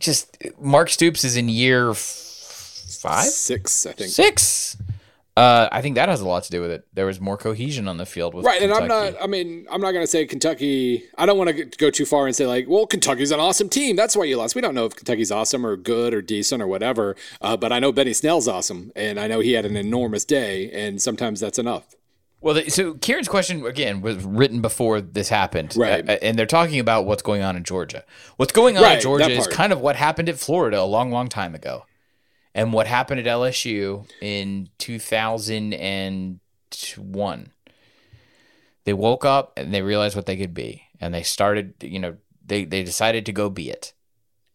just Mark Stoops is in year five, six, I think. six. Uh, I think that has a lot to do with it. There was more cohesion on the field with Right, and I'm not. I mean, I'm not going to say Kentucky. I don't want to go too far and say like, well, Kentucky's an awesome team. That's why you lost. We don't know if Kentucky's awesome or good or decent or whatever. Uh, but I know Benny Snell's awesome, and I know he had an enormous day, and sometimes that's enough. Well, so Kieran's question again was written before this happened, Right. Uh, and they're talking about what's going on in Georgia. What's going on Right, in Georgia is kind of what happened at Florida a long, long time ago, and what happened at LSU in two thousand and one. They woke up and they realized what they could be, and they started. You know, they they decided to go be it,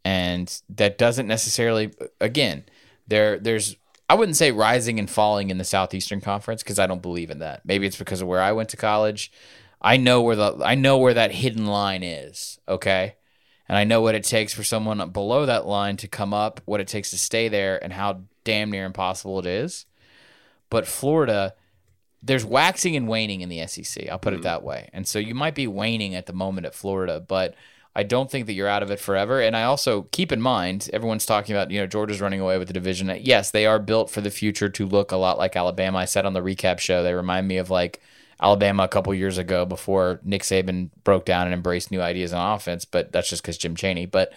and that doesn't necessarily. Again, there there's I wouldn't say rising and falling in the Southeastern Conference because I don't believe in that. Maybe it's because of where I went to college. I know where the I know where that hidden line is, okay? And I know what it takes for someone below that line to come up, what it takes to stay there and how damn near impossible it is. But Florida there's waxing and waning in the SEC. I'll put it mm. that way. And so you might be waning at the moment at Florida, but I don't think that you're out of it forever. And I also keep in mind, everyone's talking about, you know, Georgia's running away with the division. Yes, they are built for the future to look a lot like Alabama. I said on the recap show, they remind me of like Alabama a couple years ago before Nick Saban broke down and embraced new ideas on offense, but that's just because Jim Chaney. But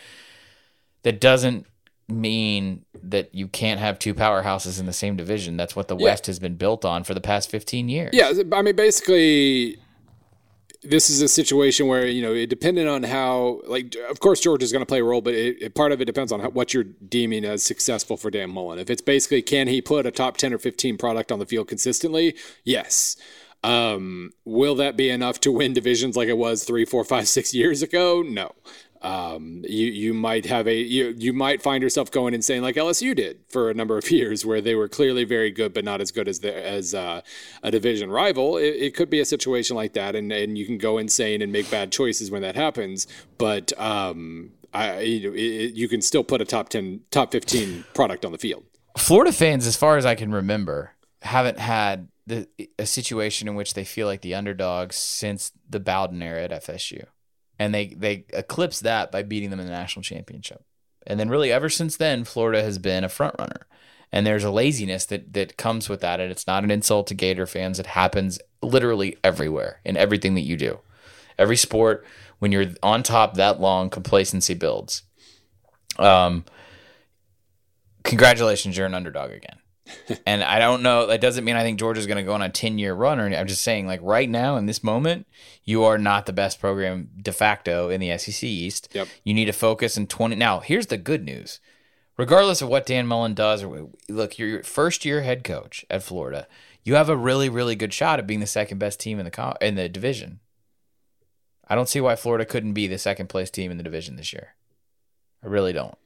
that doesn't mean that you can't have two powerhouses in the same division. That's what the Yeah. West has been built on for the past 15 years. Yeah, I mean, basically, this is a situation where you know, it depending on how, like, of course, George is going to play a role, but it, it- part of it depends on how, what you're deeming as successful for Dan Mullen. If it's basically, can he put a top ten or fifteen product on the field consistently? Yes. Um, will that be enough to win divisions like it was three, four, five, six years ago? No. Um, you you might have a you you might find yourself going and saying like LSU did for a number of years, where they were clearly very good, but not as good as the, as uh, a division rival. It, it could be a situation like that, and and you can go insane and make bad choices when that happens. But um, I you it- you can still put a top ten, top fifteen product on the field. Florida fans, as far as I can remember, haven't had the, a situation in which they feel like the underdogs since the Bowden era at FSU. And they, they eclipsed that by beating them in the national championship. And then, really, ever since then, Florida has been a front runner. And there's a laziness that, that comes with that. And it's not an insult to Gator fans. It happens literally everywhere in everything that you do. Every sport, when you're on top that long, complacency builds. Um, congratulations, you're an underdog again. And I don't know. That doesn't mean I think Georgia's going to go on a 10 year run. Or anything. I'm just saying, like right now in this moment, you are not the best program de facto in the SEC East. Yep. You need to focus in 20. Now, here's the good news. Regardless of what Dan Mullen does, or look, you're your first year head coach at Florida. You have a really, really good shot at being the second best team in the co- in the division. I don't see why Florida couldn't be the second place team in the division this year. I really don't.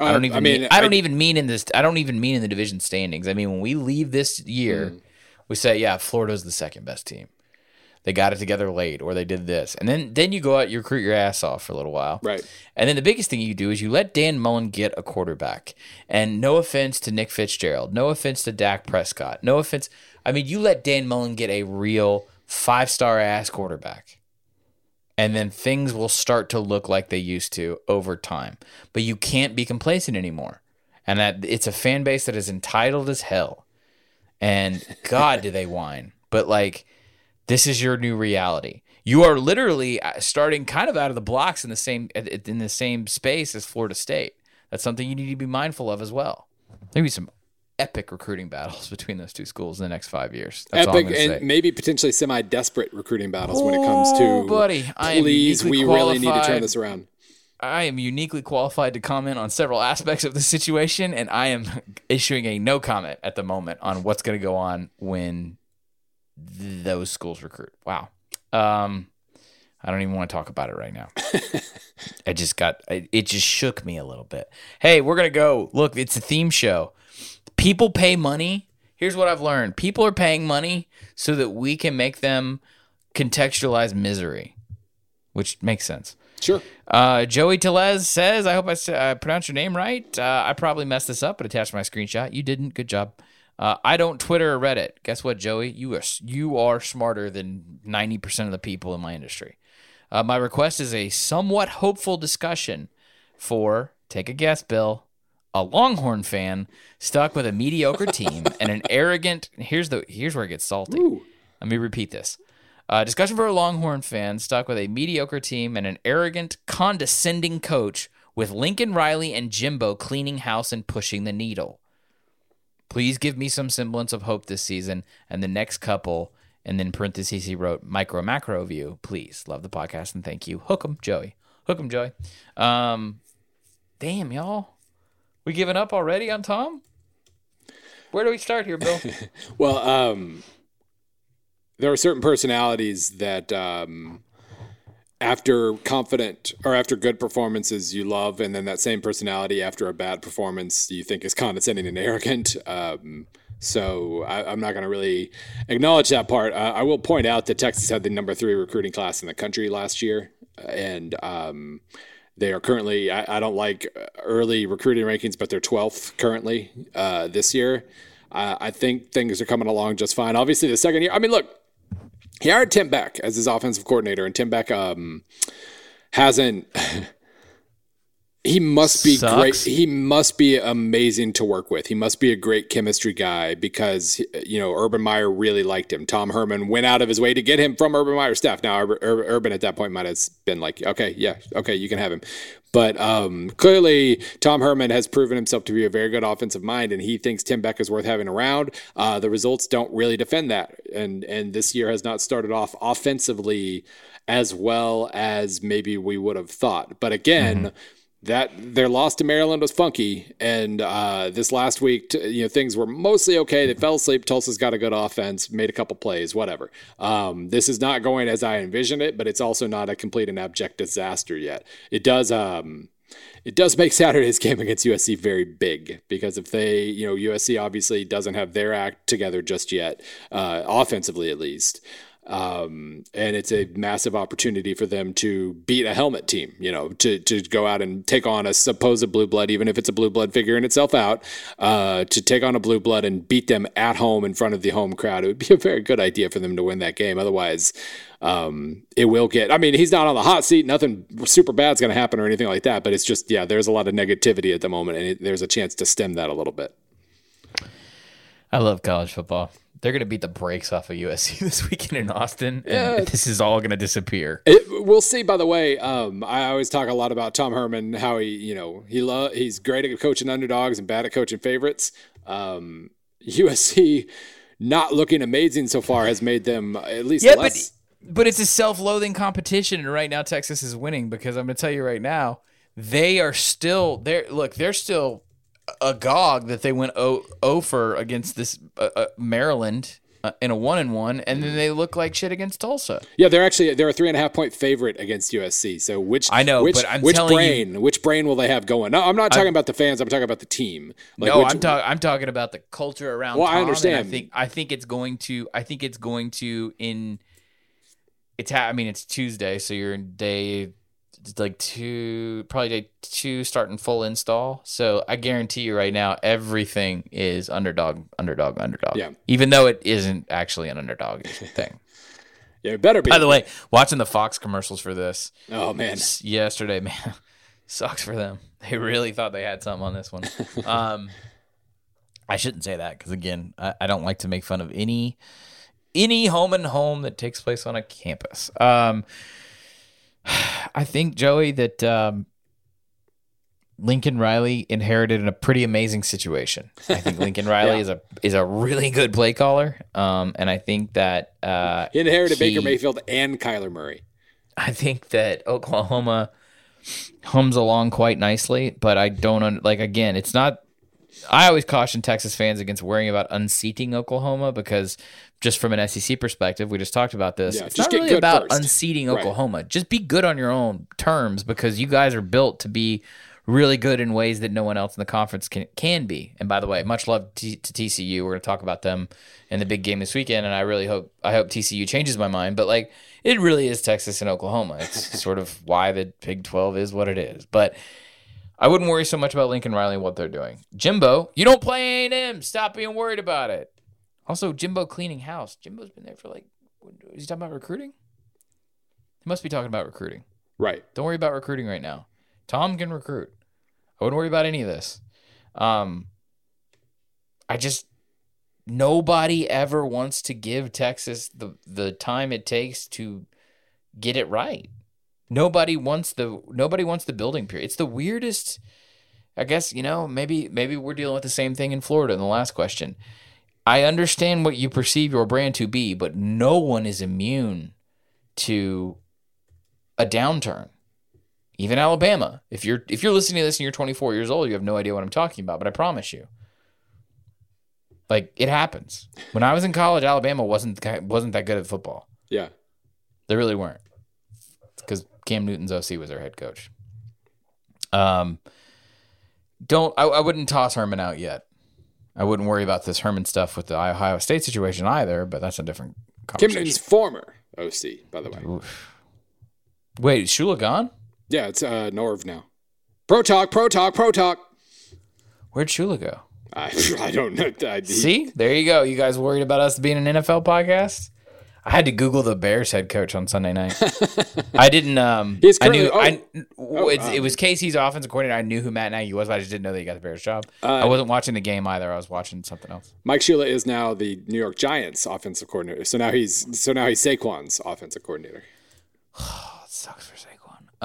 I don't even. Uh, I mean, mean, I don't even mean in this. I don't even mean in the division standings. I mean when we leave this year, Mm. we say, yeah, Florida's the second best team. They got it together late, or they did this, and then then you go out, you recruit your ass off for a little while, Right. And then the biggest thing you do is you let Dan Mullen get a quarterback. And no offense to Nick Fitzgerald, no offense to Dak Prescott, no offense. I mean, you let Dan Mullen get a real five star ass quarterback and then things will start to look like they used to over time. But you can't be complacent anymore. And that it's a fan base that is entitled as hell. And God, do they whine. But like, this is your new reality. You are literally uh, starting kind of out of the blocks in the same in the same space as Florida State. that's something you need to be mindful of as well. Maybe some epic recruiting battles between those two schools in the next five years. That's epic and say. maybe potentially semi-desperate recruiting battles oh, when it comes to oh, buddy. Please, we really need to turn this around. I am uniquely qualified to comment on several aspects of the situation, and I am issuing a no comment at the moment on what's going to go on when th- those schools recruit. Wow. Um, I don't even want to talk about it right now. I just got it just shook me a little bit. Hey, we're going to go. Look, it's a theme show. People pay money. Here's what I've learned. People are paying money so that we can make them contextualize misery, which makes sense. Sure. Uh, Joey Telez says, I hope I uh, pronounced your name right. Uh, I probably messed this up, but attached my screenshot. You didn't. Good job. Uh, I don't Twitter or Reddit. Guess what, Joey? You are you are smarter than ninety percent of the people in my industry. Uh, my request is a somewhat hopeful discussion for take a guess, Bill. A Longhorn fan stuck with a mediocre team and an arrogant. Here's the here's where it gets salty. Ooh. Let me repeat this. Uh, discussion for a Longhorn fan stuck with a mediocre team and an arrogant, condescending coach with Lincoln Riley and Jimbo cleaning house and pushing the needle. Please give me some semblance of hope this season and the next couple. And then parentheses he wrote micro macro view. Please love the podcast and thank you. Hook 'em, Joey. Hook 'em, Joey. Um, damn y'all, we giving up already on Tom? Where do we start here, Bill? well, um, there are certain personalities that um, after confident or after good performances you love, and then that same personality after a bad performance you think is condescending and arrogant. Um, so I, am not going to really acknowledge that part. Uh, I will point out that Texas had the number three recruiting class in the country last year, and um, they are currently. I, I, don't like early recruiting rankings, but they're 12th currently uh, this year. Uh, I think things are coming along just fine. Obviously, the second year. I mean, look, he hired Tim Beck as his offensive coordinator, and Tim Beck um, hasn't. he must be Sucks. great. He must be amazing to work with. He must be a great chemistry guy because you know Urban Meyer really liked him. Tom Herman went out of his way to get him from Urban Meyer's staff. Now Urban at that point might have been like, okay, yeah, okay, you can have him. But um, clearly, Tom Herman has proven himself to be a very good offensive mind, and he thinks Tim Beck is worth having around. Uh, the results don't really defend that, and and this year has not started off offensively as well as maybe we would have thought. But again. Mm-hmm that their loss to Maryland was funky, and uh, this last week, you know, things were mostly okay. They fell asleep. Tulsa's got a good offense, made a couple plays, whatever. Um, this is not going as I envisioned it, but it's also not a complete and abject disaster yet. It does. Um, it does make Saturday's game against USC very big because if they, you know, USC obviously doesn't have their act together just yet, uh, offensively at least. Um, and it's a massive opportunity for them to beat a helmet team, you know, to, to go out and take on a supposed blue blood, even if it's a blue blood figuring itself out, uh, to take on a blue blood and beat them at home in front of the home crowd. It would be a very good idea for them to win that game. Otherwise, um, it will get, I mean, he's not on the hot seat. Nothing super bad's going to happen or anything like that, but it's just, yeah, there's a lot of negativity at the moment and it, there's a chance to stem that a little bit. I love college football they're going to beat the brakes off of USC this weekend in Austin, and yeah. this is all going to disappear. It, we'll see. By the way, um, I always talk a lot about Tom Herman, how he, you know, he lo- he's great at coaching underdogs and bad at coaching favorites. Um, USC not looking amazing so far has made them at least yeah, less. But, but it's a self-loathing competition, and right now Texas is winning because I'm going to tell you right now they are still there. Look, they're still agog that they went o, o for against this uh, uh, Maryland uh, in a one and one, and then they look like shit against Tulsa. Yeah, they're actually they're a three and a half point favorite against USC. So which I know, which, but I'm which brain you, which brain will they have going? No, I'm not talking I, about the fans. I'm talking about the team. Like no, which, I'm talking I'm talking about the culture around. Well, Tom, I understand. I think I think it's going to I think it's going to in. It's ha- I mean it's Tuesday, so you're in day like two, probably day two starting full install. So I guarantee you right now, everything is underdog, underdog, underdog. Yeah. Even though it isn't actually an underdog thing. yeah, it better be. By the way, watching the Fox commercials for this. Oh man. Yesterday, man, sucks for them. They really thought they had something on this one. um, I shouldn't say that because again, I, I don't like to make fun of any any home and home that takes place on a campus. Um, I think Joey that um, Lincoln Riley inherited in a pretty amazing situation. I think Lincoln Riley Yeah. is a is a really good play caller, um, and I think that uh, He inherited he- Baker Mayfield and Kyler Murray. I think that Oklahoma hums along quite nicely, but I don't un- like again, it's not I always caution Texas fans against worrying about unseating Oklahoma because just from an SEC perspective, we just talked about this. Yeah, it's just not get really about first. unseating Right. Oklahoma. Just be good on your own terms because you guys are built to be really good in ways that no one else in the conference can can be. And by the way, much love t- to TCU. We're going to talk about them in the big game this weekend, and I really hope I hope TCU changes my mind. But like, it really is Texas and Oklahoma. It's sort of why the Big Twelve is what it is. But I wouldn't worry so much about Lincoln Riley and what they're doing. Jimbo, you don't play A&M. Stop being worried about it. Also, Jimbo cleaning house. Jimbo's been there for like, is he talking about recruiting? He must be talking about recruiting. Right. Don't worry about recruiting right now. Tom can recruit. I wouldn't worry about any of this. Um, I just nobody ever wants to give Texas the the time it takes to get it right. Nobody wants the nobody wants the building period. It's the weirdest. I guess you know maybe maybe we're dealing with the same thing in Florida. In the last question, I understand what you perceive your brand to be, but no one is immune to a downturn. Even Alabama. If you're if you're listening to this and you're 24 years old, you have no idea what I'm talking about, but I promise you. Like it happens. When I was in college, Alabama wasn't wasn't that good at football. Yeah. They really weren't. Cam Newton's OC was their head coach. Um don't I, I wouldn't toss Herman out yet. I wouldn't worry about this Herman stuff with the Ohio State situation either, but that's a different Kim conversation. Newton's former OC, by the way. Oof. Wait, is Shula gone? Yeah, it's uh, Norv now. Pro talk, pro talk, pro talk. Where'd Shula go? I, I don't know. I, See, there you go. You guys worried about us being an NFL podcast? I had to Google the Bears head coach on Sunday night. I didn't. Um, He's I knew. currently- I it's, um, it was KC's offensive coordinator. I knew who Matt Nagy was, but I just didn't know that he got the Bears job. Uh, I wasn't watching the game either. I was watching something else. Mike Shula is now the New York Giants offensive coordinator. So now he's so now he's Saquon's offensive coordinator. Oh, it sucks for.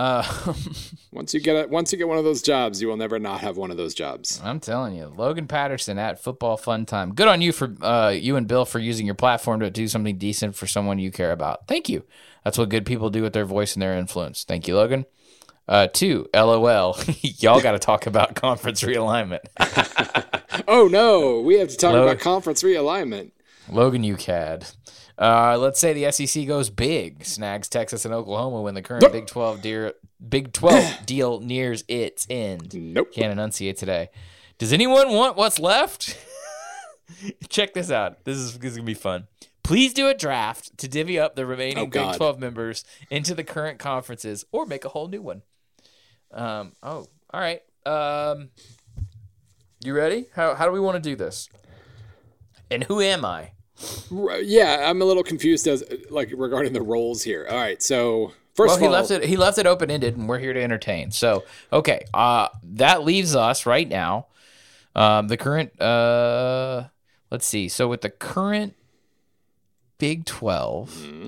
Uh, Once you get it, once you get one of those jobs, you will never not have one of those jobs. I'm telling you, Logan Patterson at Football Fun Time. Good on you for uh, you and Bill for using your platform to do something decent for someone you care about. Thank you. That's what good people do with their voice and their influence. Thank you, Logan. Uh, two, LOL. Y'all got to talk about conference realignment. Oh no, we have to talk about conference realignment. Logan, you cad. Uh, let's say the SEC goes big, snags Texas and Oklahoma when the current Big Twelve deal Big Twelve deal nears its end. Nope. Can't enunciate today. Does anyone want what's left? Check this out. This is, this is gonna be fun. Please do a draft to divvy up the remaining Oh, Big Twelve members into the current conferences, or make a whole new one. Um. Oh. All right. Um. You ready? How How do we want to do this? And who am I? Yeah, I'm a little confused as like regarding the roles here. All right, so first Well, of he all, left it. He left it open ended, and we're here to entertain. So, okay, uh, that leaves us right now. Um, the current. Uh, let's see. So with the current Big 12 Mm-hmm.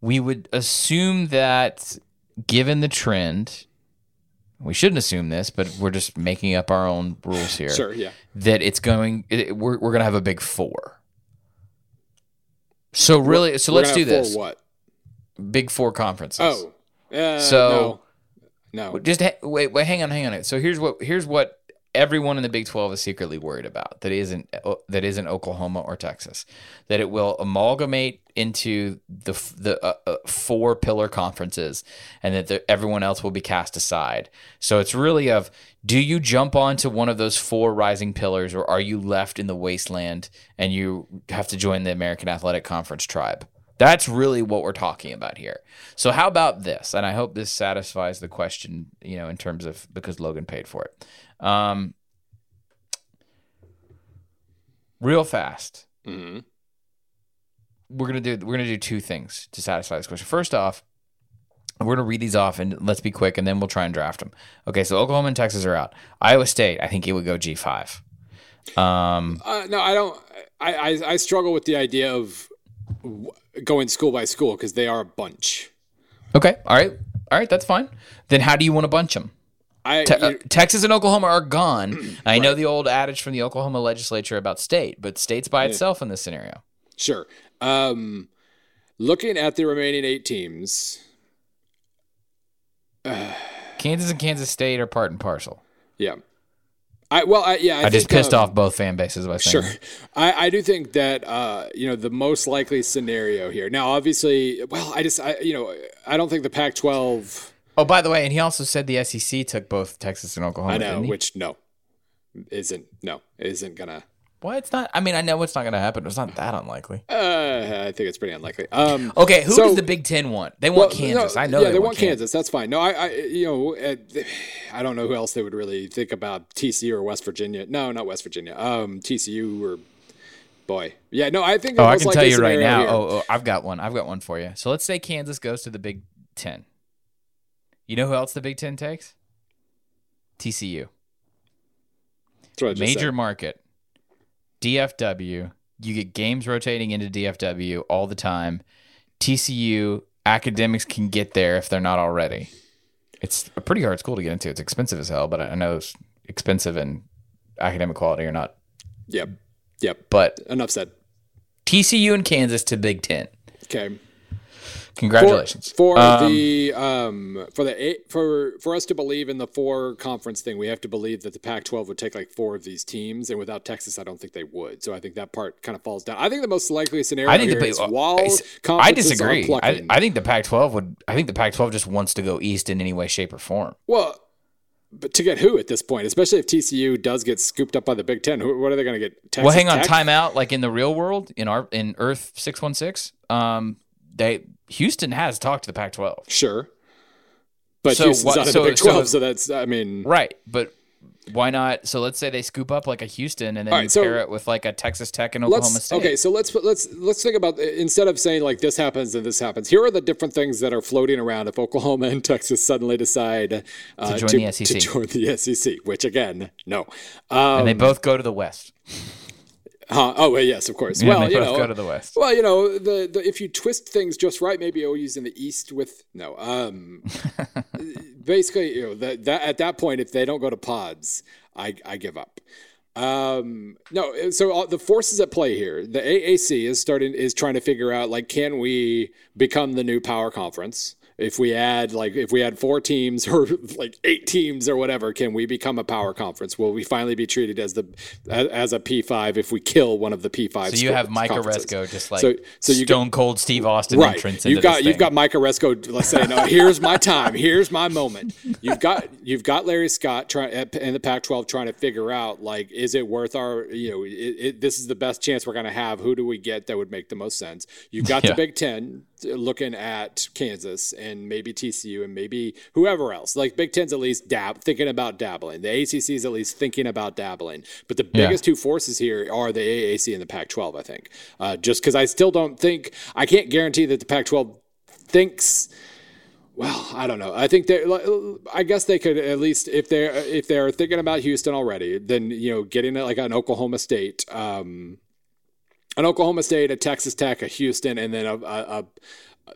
we would assume that, given the trend, we shouldn't assume this, but we're just making up our own rules here. sure, yeah, That it's going. It, we're we're gonna have a Big Four. So really, so let's do this. What? Big Four conferences. Oh, uh, So- no, no. just ha- wait, wait, hang on, hang on. So here's what here's what everyone in the Big Twelve is secretly worried about. That isn't that isn't Oklahoma or Texas. That it will amalgamate into the the uh, uh, four pillar conferences, and that the, everyone else will be cast aside. So it's really of do you jump onto one of those four rising pillars, or are you left in the wasteland and you have to join the American Athletic Conference tribe? That's really what we're talking about here. So how about this? And I hope this satisfies the question, you know, in terms of because Logan paid for it. Um, real fast. Mm-hmm. We're gonna do we're gonna do two things to satisfy this question. First off, we're gonna read these off and let's be quick, and then we'll try and draft them. Okay, so Oklahoma and Texas are out. Iowa State, I think it would go G five. Um, Uh, no, I don't. I, I I struggle with the idea of w- going school by school because they are a bunch. okay, all right, all right, that's fine. Then how do you want to bunch them? I Te- uh, Texas and Oklahoma are gone. I know the old adage from the Oklahoma legislature about state, but state's by itself in this scenario. sure. Um, looking at the remaining eight teams, Kansas and Kansas State are part and parcel. yeah. I well, I, yeah. I, I, just pissed um, off both fan bases by saying Sure. I, I do think that uh, you know the most likely scenario here. Now, obviously, well, I just I, you know I don't think the Pac-12. Oh, by the way, and he also said the SEC took both Texas and Oklahoma. I know, which no, isn't no isn't gonna. Well, it's not. I mean, I know it's not going to happen. It's not that unlikely. Uh, I think it's pretty unlikely. Um, Okay, who So- does the Big Ten want? They want well, Kansas. no, I know Yeah, they, they, want want Kansas. That's fine. No, I, I you know, uh, I don't know who else they would really think about TCU or West Virginia. No, not West Virginia. Um, TCU or boy, yeah. No, I think. Oh, I can tell you right now. Oh, oh, I've got one. I've got one for you. So let's say Kansas goes to the Big Ten. You know who else the Big Ten takes? TCU. that's what I just Major said. market. DFW. You get games rotating into DFW all the time. TCU academics can get there if they're not already. It's a pretty hard school to get into. It's expensive as hell, but I know it's expensive and academic quality or not. Yep. Yep. But Enough said. TCU and Kansas to Big Ten. Okay. Congratulations. For, for Um, the um for the eight for for us to believe in the four conference thing, we have to believe that the Pac-12 would take like four of these teams, and without Texas, I don't think they would. So I think that part kind of falls down. I think the most likely scenario I think here the is while I s- I conferences disagree. I. I think the Pac-12 would. I think the Pac-12 just wants to go east in any way, shape, or form. well, but to get who at this point, especially if TCU does get scooped up by the Big Ten, who, what are they going to get? Texas well, hang on, Tech? time out. Like in the real world, in our in Earth six one six, um, they Houston has talked to the Pac-12, Sure. But So Houston's of so- the Big 12, so, that's I mean, right? But why not? So let's say they scoop up like a Houston, and then right, so- pair it with like a Texas Tech and Oklahoma State. okay so let's put- let's let's think about instead of saying like this happens and this happens here are the different things that are floating around if oklahoma and texas suddenly decide uh, join the SEC. to join the sec which again no um, and they both go to the West. Oh well, yes of course. Yeah, well you know go to the West. well you know the, the if you twist things just right maybe OU's in the east with no um basically you know that, that at that point if they don't go to pods i i give up. Um no so all, the forces at play here the AAC is starting is trying to figure out like can we become the new power conference if we add like if we add four teams or like eight teams or whatever can we become a power conference will we finally be treated as the as, a P5 if we kill one of the P5 So you have Mike? Aresco just like So- so you Stone Cold Steve Austin right. entrance. You've got you've got Mike Aresco let's say, no, here's my time, here's my moment. You've got you've got Larry Scott trying in the Pac-12 trying to figure out like, is it worth our you know, it, it, this is the best chance we're going to have. Who do we get that would make the most sense? You've got Yeah. the Big Ten looking at Kansas and maybe TCU and maybe whoever else. Like Big Ten's at least dab thinking about dabbling. The ACC is at least thinking about dabbling. But the Yeah. biggest two forces here are the AAC and the Pac-12. I think, uh, just because I still don't think I can't guarantee that the Pac-12 thinks. Well, I don't know. I think they. I guess they could at least if they're if they're thinking about Houston already, then you know getting like an Oklahoma State, um, an Oklahoma State, a Texas Tech, a Houston, and then a, a, a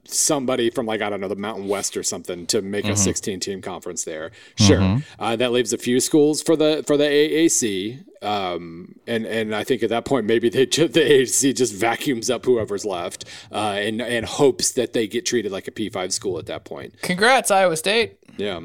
somebody from like I don't know the Mountain West or something to make a 16 team conference there. Sure, uh, that leaves a few schools for the for the AAC, um, and and I think at that point maybe they ju- the AAC just vacuums up whoever's left uh, and and hopes that they get treated like a P5 school at that point. Congrats, Iowa State. Yeah.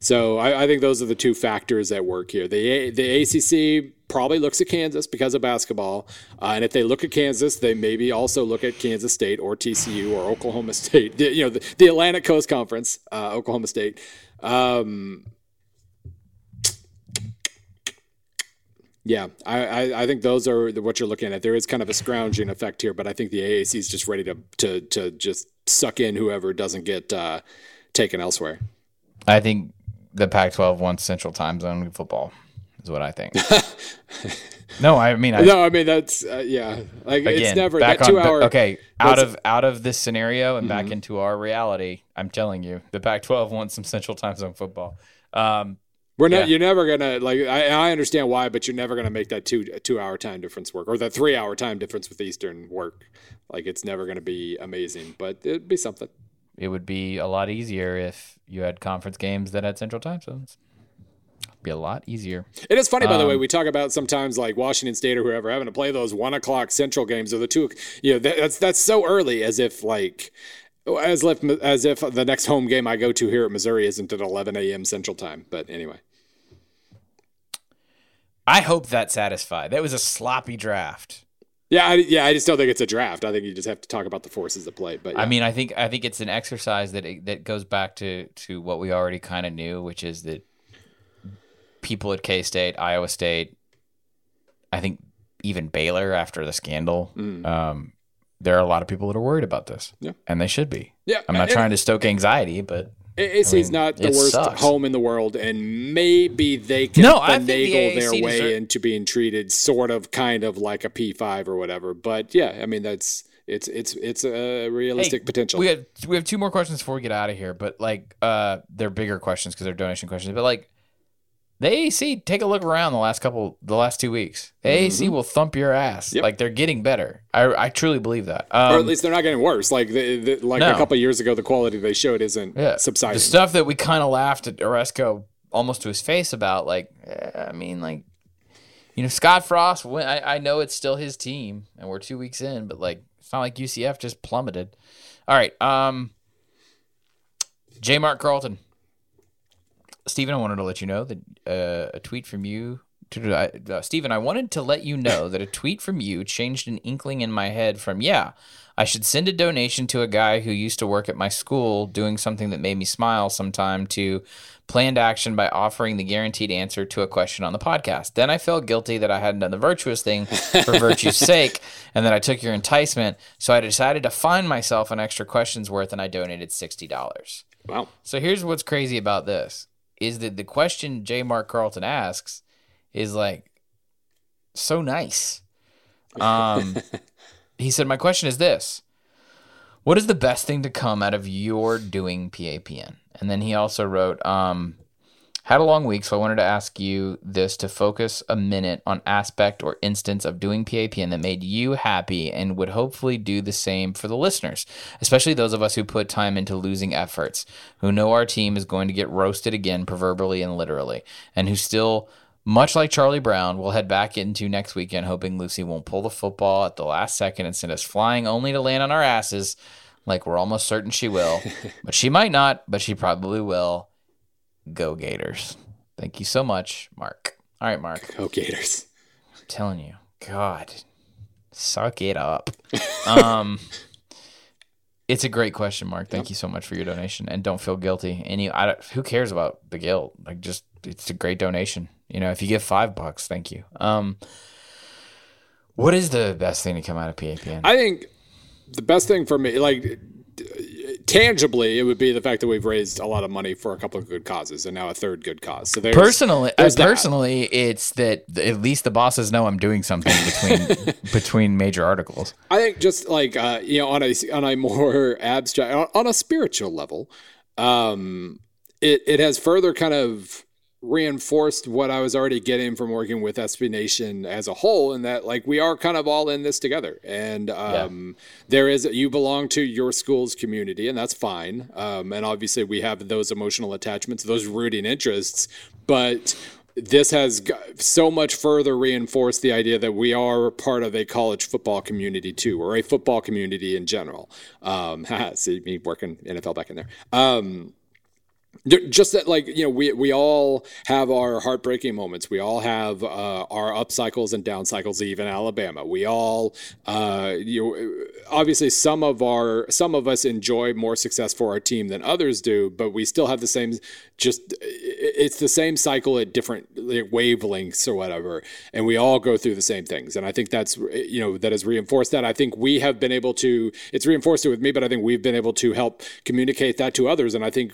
So I, I think those are the two factors at work here. The the ACC probably looks at Kansas because of basketball, uh, and if they look at Kansas, they maybe also look at Kansas State or TCU or Oklahoma State. The- you know, the, the Atlantic Coast Conference, uh, Oklahoma State. Um, yeah, I, I, I think those are what you're looking at. There is kind of a scrounging effect here, but I think the AAC is just ready to to to just suck in whoever doesn't get uh, taken elsewhere. I think the Pac-12 wants Central Time Zone football. Is what I think. no, I mean, I, No, I mean that's uh, yeah. Like again, it's never back that two on. hour. okay, out of out of this scenario and Mm-hmm. back into our reality. I'm telling you, the Pac-12 wants some Central Time Zone football. Um, We're not. yeah. You're never gonna like. I, I understand why, but you're never gonna make that two two hour time difference work or that three hour time difference with Eastern work. Like it's never gonna be amazing, but it'd be something. It would be a lot easier if you had conference games that had Central Time Zones. Be a lot easier. It is funny, by the way. Um, We talk about sometimes like Washington State or whoever having to play those one o'clock Central games or the two. You know, that, that's that's so early, as if like as if as if the next home game I go to here at Missouri isn't at 11 a.m. Central time. But anyway, I hope that satisfied. That was a sloppy draft. Yeah, I, yeah. I just don't think it's a draft. I think you just have to talk about the forces at play. But yeah. I mean, I think I think it's an exercise that that goes back to to what we already kind of knew, which is that people at K State, Iowa State, I think even Baylor after the scandal, um, there are a lot of people that are worried about this, Mm. Yeah. and they should be. yeah, I'm not and- trying to stoke anxiety, but AAC is mean, not the it worst sucks. home in the world, and maybe they can No, I think the finagle their way deserve- into being treated sort of, kind of like a P five or whatever. But yeah, I mean that's it's it's it's a realistic Hey, potential. We have we have two more questions before we get out of here, but like uh they're bigger questions because they're donation questions. But like the AAC, take a look around the last couple the last two weeks. The AAC will thump your ass. Mm-hmm. Yep. Like they're getting better. I I truly believe that. or at Um, least they're not getting worse. Like the, the, like No. a couple years ago, the quality they showed isn't yeah, subsiding. the stuff that we kind of laughed at Aresco almost to his face about, like eh, I mean, like you know, Scott Frost. I I know it's still his team, and we're two weeks in, but like it's not like UCF just plummeted. All right, um, J. Mark Carlton. Stephen, I wanted to let you know that uh, a tweet from you, uh, Stephen, I wanted to let you know that a tweet from you changed an inkling in my head from, yeah, I should send a donation to a guy who used to work at my school doing something that made me smile sometime to planned action by offering the guaranteed answer to a question on the podcast. Then I felt guilty that I hadn't done the virtuous thing for virtue's sake and that I took your enticement. So I decided to find myself an extra question's worth and I donated $60. wow. So here's what's crazy about this is that the question J. Mark Carlton asks is like so nice. Um, he said, My question is this What is the best thing to come out of your doing PAPN? And then he also wrote, um, had a long week, so I wanted to ask you this to focus a minute on aspect or instance of doing PAPN that made you happy and would hopefully do the same for the listeners, especially those of us who put time into losing efforts, who know our team is going to get roasted again, proverbially and literally, and who still, much like Charlie Brown, will head back into next weekend hoping Lucy won't pull the football at the last second and send us flying only to land on our asses, like we're almost certain she will. but she might not, but she probably will. Go Gators. Thank you so much, Mark. All right, Mark. Go Gators. I'm telling you, God, suck it up. Um, it's a great question, Mark. Thank you so much for your donation, and don't feel guilty. Any, I, don't- who cares about the guilt? Like, just it's a great donation. You know, if you give five bucks, thank you. Um, what is the best thing to come out of PAPN? I think the best thing for me, like tangibly, it would be the fact that we've raised a lot of money for a couple of good causes and now a third good cause. So there's Personally, uh, there's that. personally, it's that at least the bosses know I'm doing something between between major articles. I think just like uh, you know, on a on a more abstract, on- on a spiritual level, um, it it has further kind of reinforced what I was already getting from working with SB Nation as a whole, and that like we are kind of all in this together, and um, there is you belong to your school's community, and that's fine, um, and obviously we have those emotional attachments, those rooting interests, but this has so much further reinforced the idea that we are part of a college football community too, or a football community in general. Um, see me working NFL back in there. Um, just that like you know we we all have our heartbreaking moments. We all have uh, our up cycles and down cycles even alabama. We all uh, you know, obviously some of our some of us enjoy more success for our team than others do but we still have the same just it's the same cycle at different wavelengths or whatever and we all go through the same things and i think that's you know that has reinforced that i think we have been able to it's reinforced it with me but i think we've been able to help communicate that to others and i think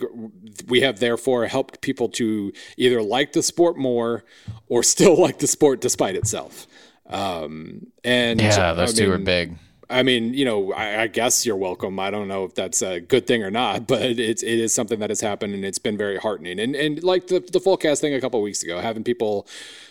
we have therefore helped people to either like the sport more or still like the sport despite itself um and Yeah, I those two are big. I mean, you know, I, I guess you're welcome. I don't know if that's a good thing or not, but it's it is something that has happened, and it's been very heartening. And and like the the fullcast thing a couple of weeks ago, having people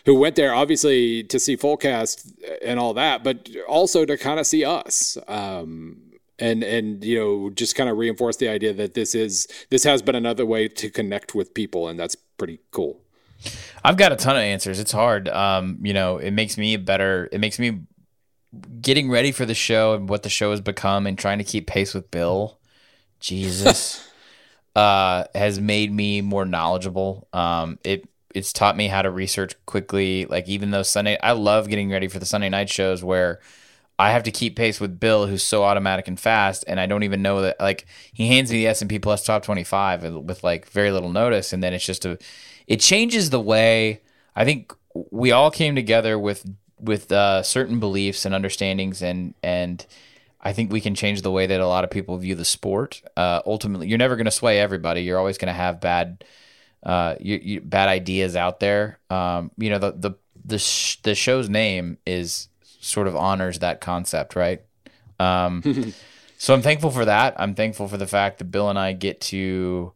who went there obviously to see fullcast and all that, but also to kind of see us. Um, and and you know just kind of reinforce the idea that this is this has been another way to connect with people and that's pretty cool I've got a ton of answers. It's hard. Um, you know, it makes me better. It makes me getting ready for the show and what the show has become and trying to keep pace with Bill. Jesus. uh, has made me more knowledgeable. Um, it it's taught me how to research quickly. Like even though Sunday, I love getting ready for the Sunday night shows where I have to keep pace with Bill, who's so automatic and fast, and I don't even know that. Like he hands me the S and P Plus Top Twenty Five with like very little notice, and then it's just a. It changes the way I think we all came together with with uh, certain beliefs and understandings, and and I think we can change the way that a lot of people view the sport. Uh, ultimately, you're never going to sway everybody. You're always going to have bad, uh, you, you, bad ideas out there. Um, you know, the the the sh- the show's name is sort of honors that concept, right? Um, so I'm thankful for that. I'm thankful for the fact that Bill and I get to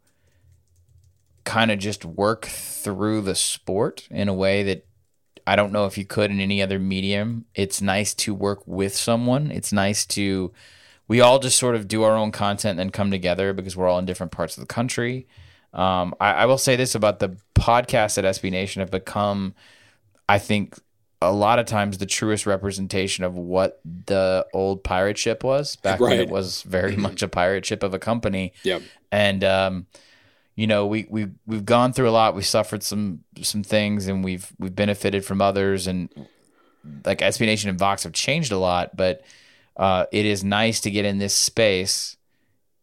kind of just work through the sport in a way that I don't know if you could in any other medium. It's nice to work with someone. It's nice to we all just sort of do our own content and then come together because we're all in different parts of the country. Um, I, I will say this about the podcasts at SB Nation have become, I think, a lot of times the truest representation of what the old pirate ship was back right. when it was very much a pirate ship of a company. Yep. And um, you know we we we've gone through a lot. we've suffered some some things, and we've we've benefited from others. And like SB Nation and Vox have changed a lot, but uh, it is nice to get in this space.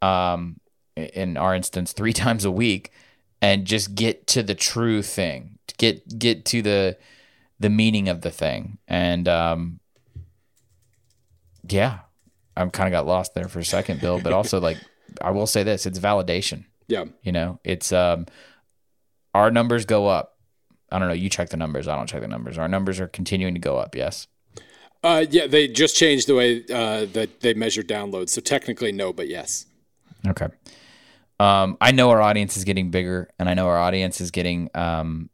Um, in our instance, three times a week, and just get to the true thing. Get get to the the meaning of the thing, and um, yeah, I'm kind of got lost there for a second, Bill. But also, like, I will say this: it's validation yeah. You know, it's um our numbers go up. I don't know, you check the numbers, I don't check the numbers. Our numbers are continuing to go up, yes. Uh yeah, they just changed the way uh that they measure downloads. So technically no, but yes. Okay. Um I know our audience is getting bigger and I know our audience is getting um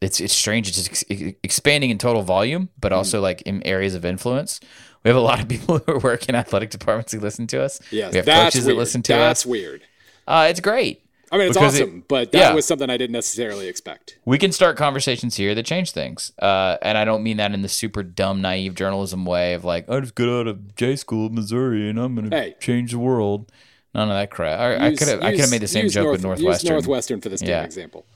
it's it's strange it's ex- expanding in total volume, but also mm. like in areas of influence. We have a lot of people who work in athletic departments who listen to us. Yes, we have that's coaches weird. that listen to that's us. That's weird. Uh, it's great. I mean, it's awesome, it, but that yeah. was something I didn't necessarily expect. We can start conversations here that change things. Uh, and I don't mean that in the super dumb, naive journalism way of like, I just got out of J school, in Missouri, and I'm going to hey. change the world. None of that crap. I, I could have I could have made the same joke North, with Northwestern. Northwestern for this yeah. example.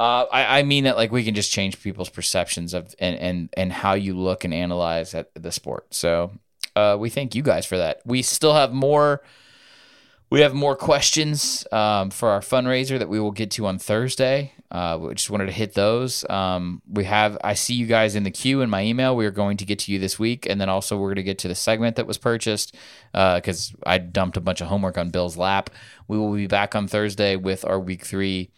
Uh, I, I mean that like we can just change people's perceptions of and and and how you look and analyze at the sport. So uh, we thank you guys for that. We still have more we have more questions um, for our fundraiser that we will get to on Thursday. Uh, we just wanted to hit those. Um, we have, I see you guys in the queue in my email. We are going to get to you this week. And then also, we're going to get to the segment that was purchased because uh, I dumped a bunch of homework on Bill's lap. We will be back on Thursday with our week three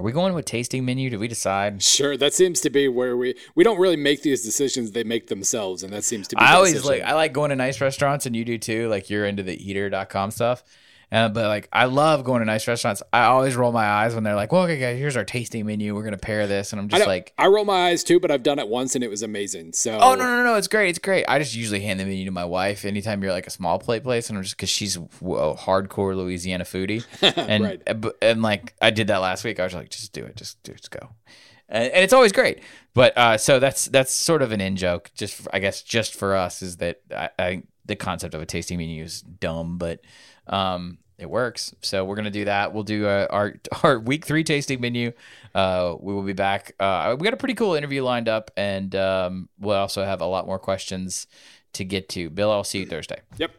are we going with tasting menu? Did we decide? Sure, that seems to be where we we don't really make these decisions; they make themselves, and that seems to be. I always decision. like I like going to nice restaurants, and you do too. Like you're into the eater.com stuff. Uh, but like, I love going to nice restaurants. I always roll my eyes when they're like, "Well, okay, guys, here's our tasting menu. We're gonna pair this," and I'm just I like, I roll my eyes too, but I've done it once and it was amazing. So, oh no, no, no, it's great, it's great. I just usually hand the menu to my wife anytime you're like a small plate place, and I'm just because she's a hardcore Louisiana foodie, and right. and, and like I did that last week. I was like, just do it, just do it, just go. And, and it's always great, but uh, so that's that's sort of an in joke. Just I guess just for us is that I, I the concept of a tasting menu is dumb, but um, it works. So we're gonna do that. We'll do uh, our our week three tasting menu. Uh, we will be back. Uh, we got a pretty cool interview lined up, and um, we'll also have a lot more questions to get to. Bill, I'll see you Thursday. Yep.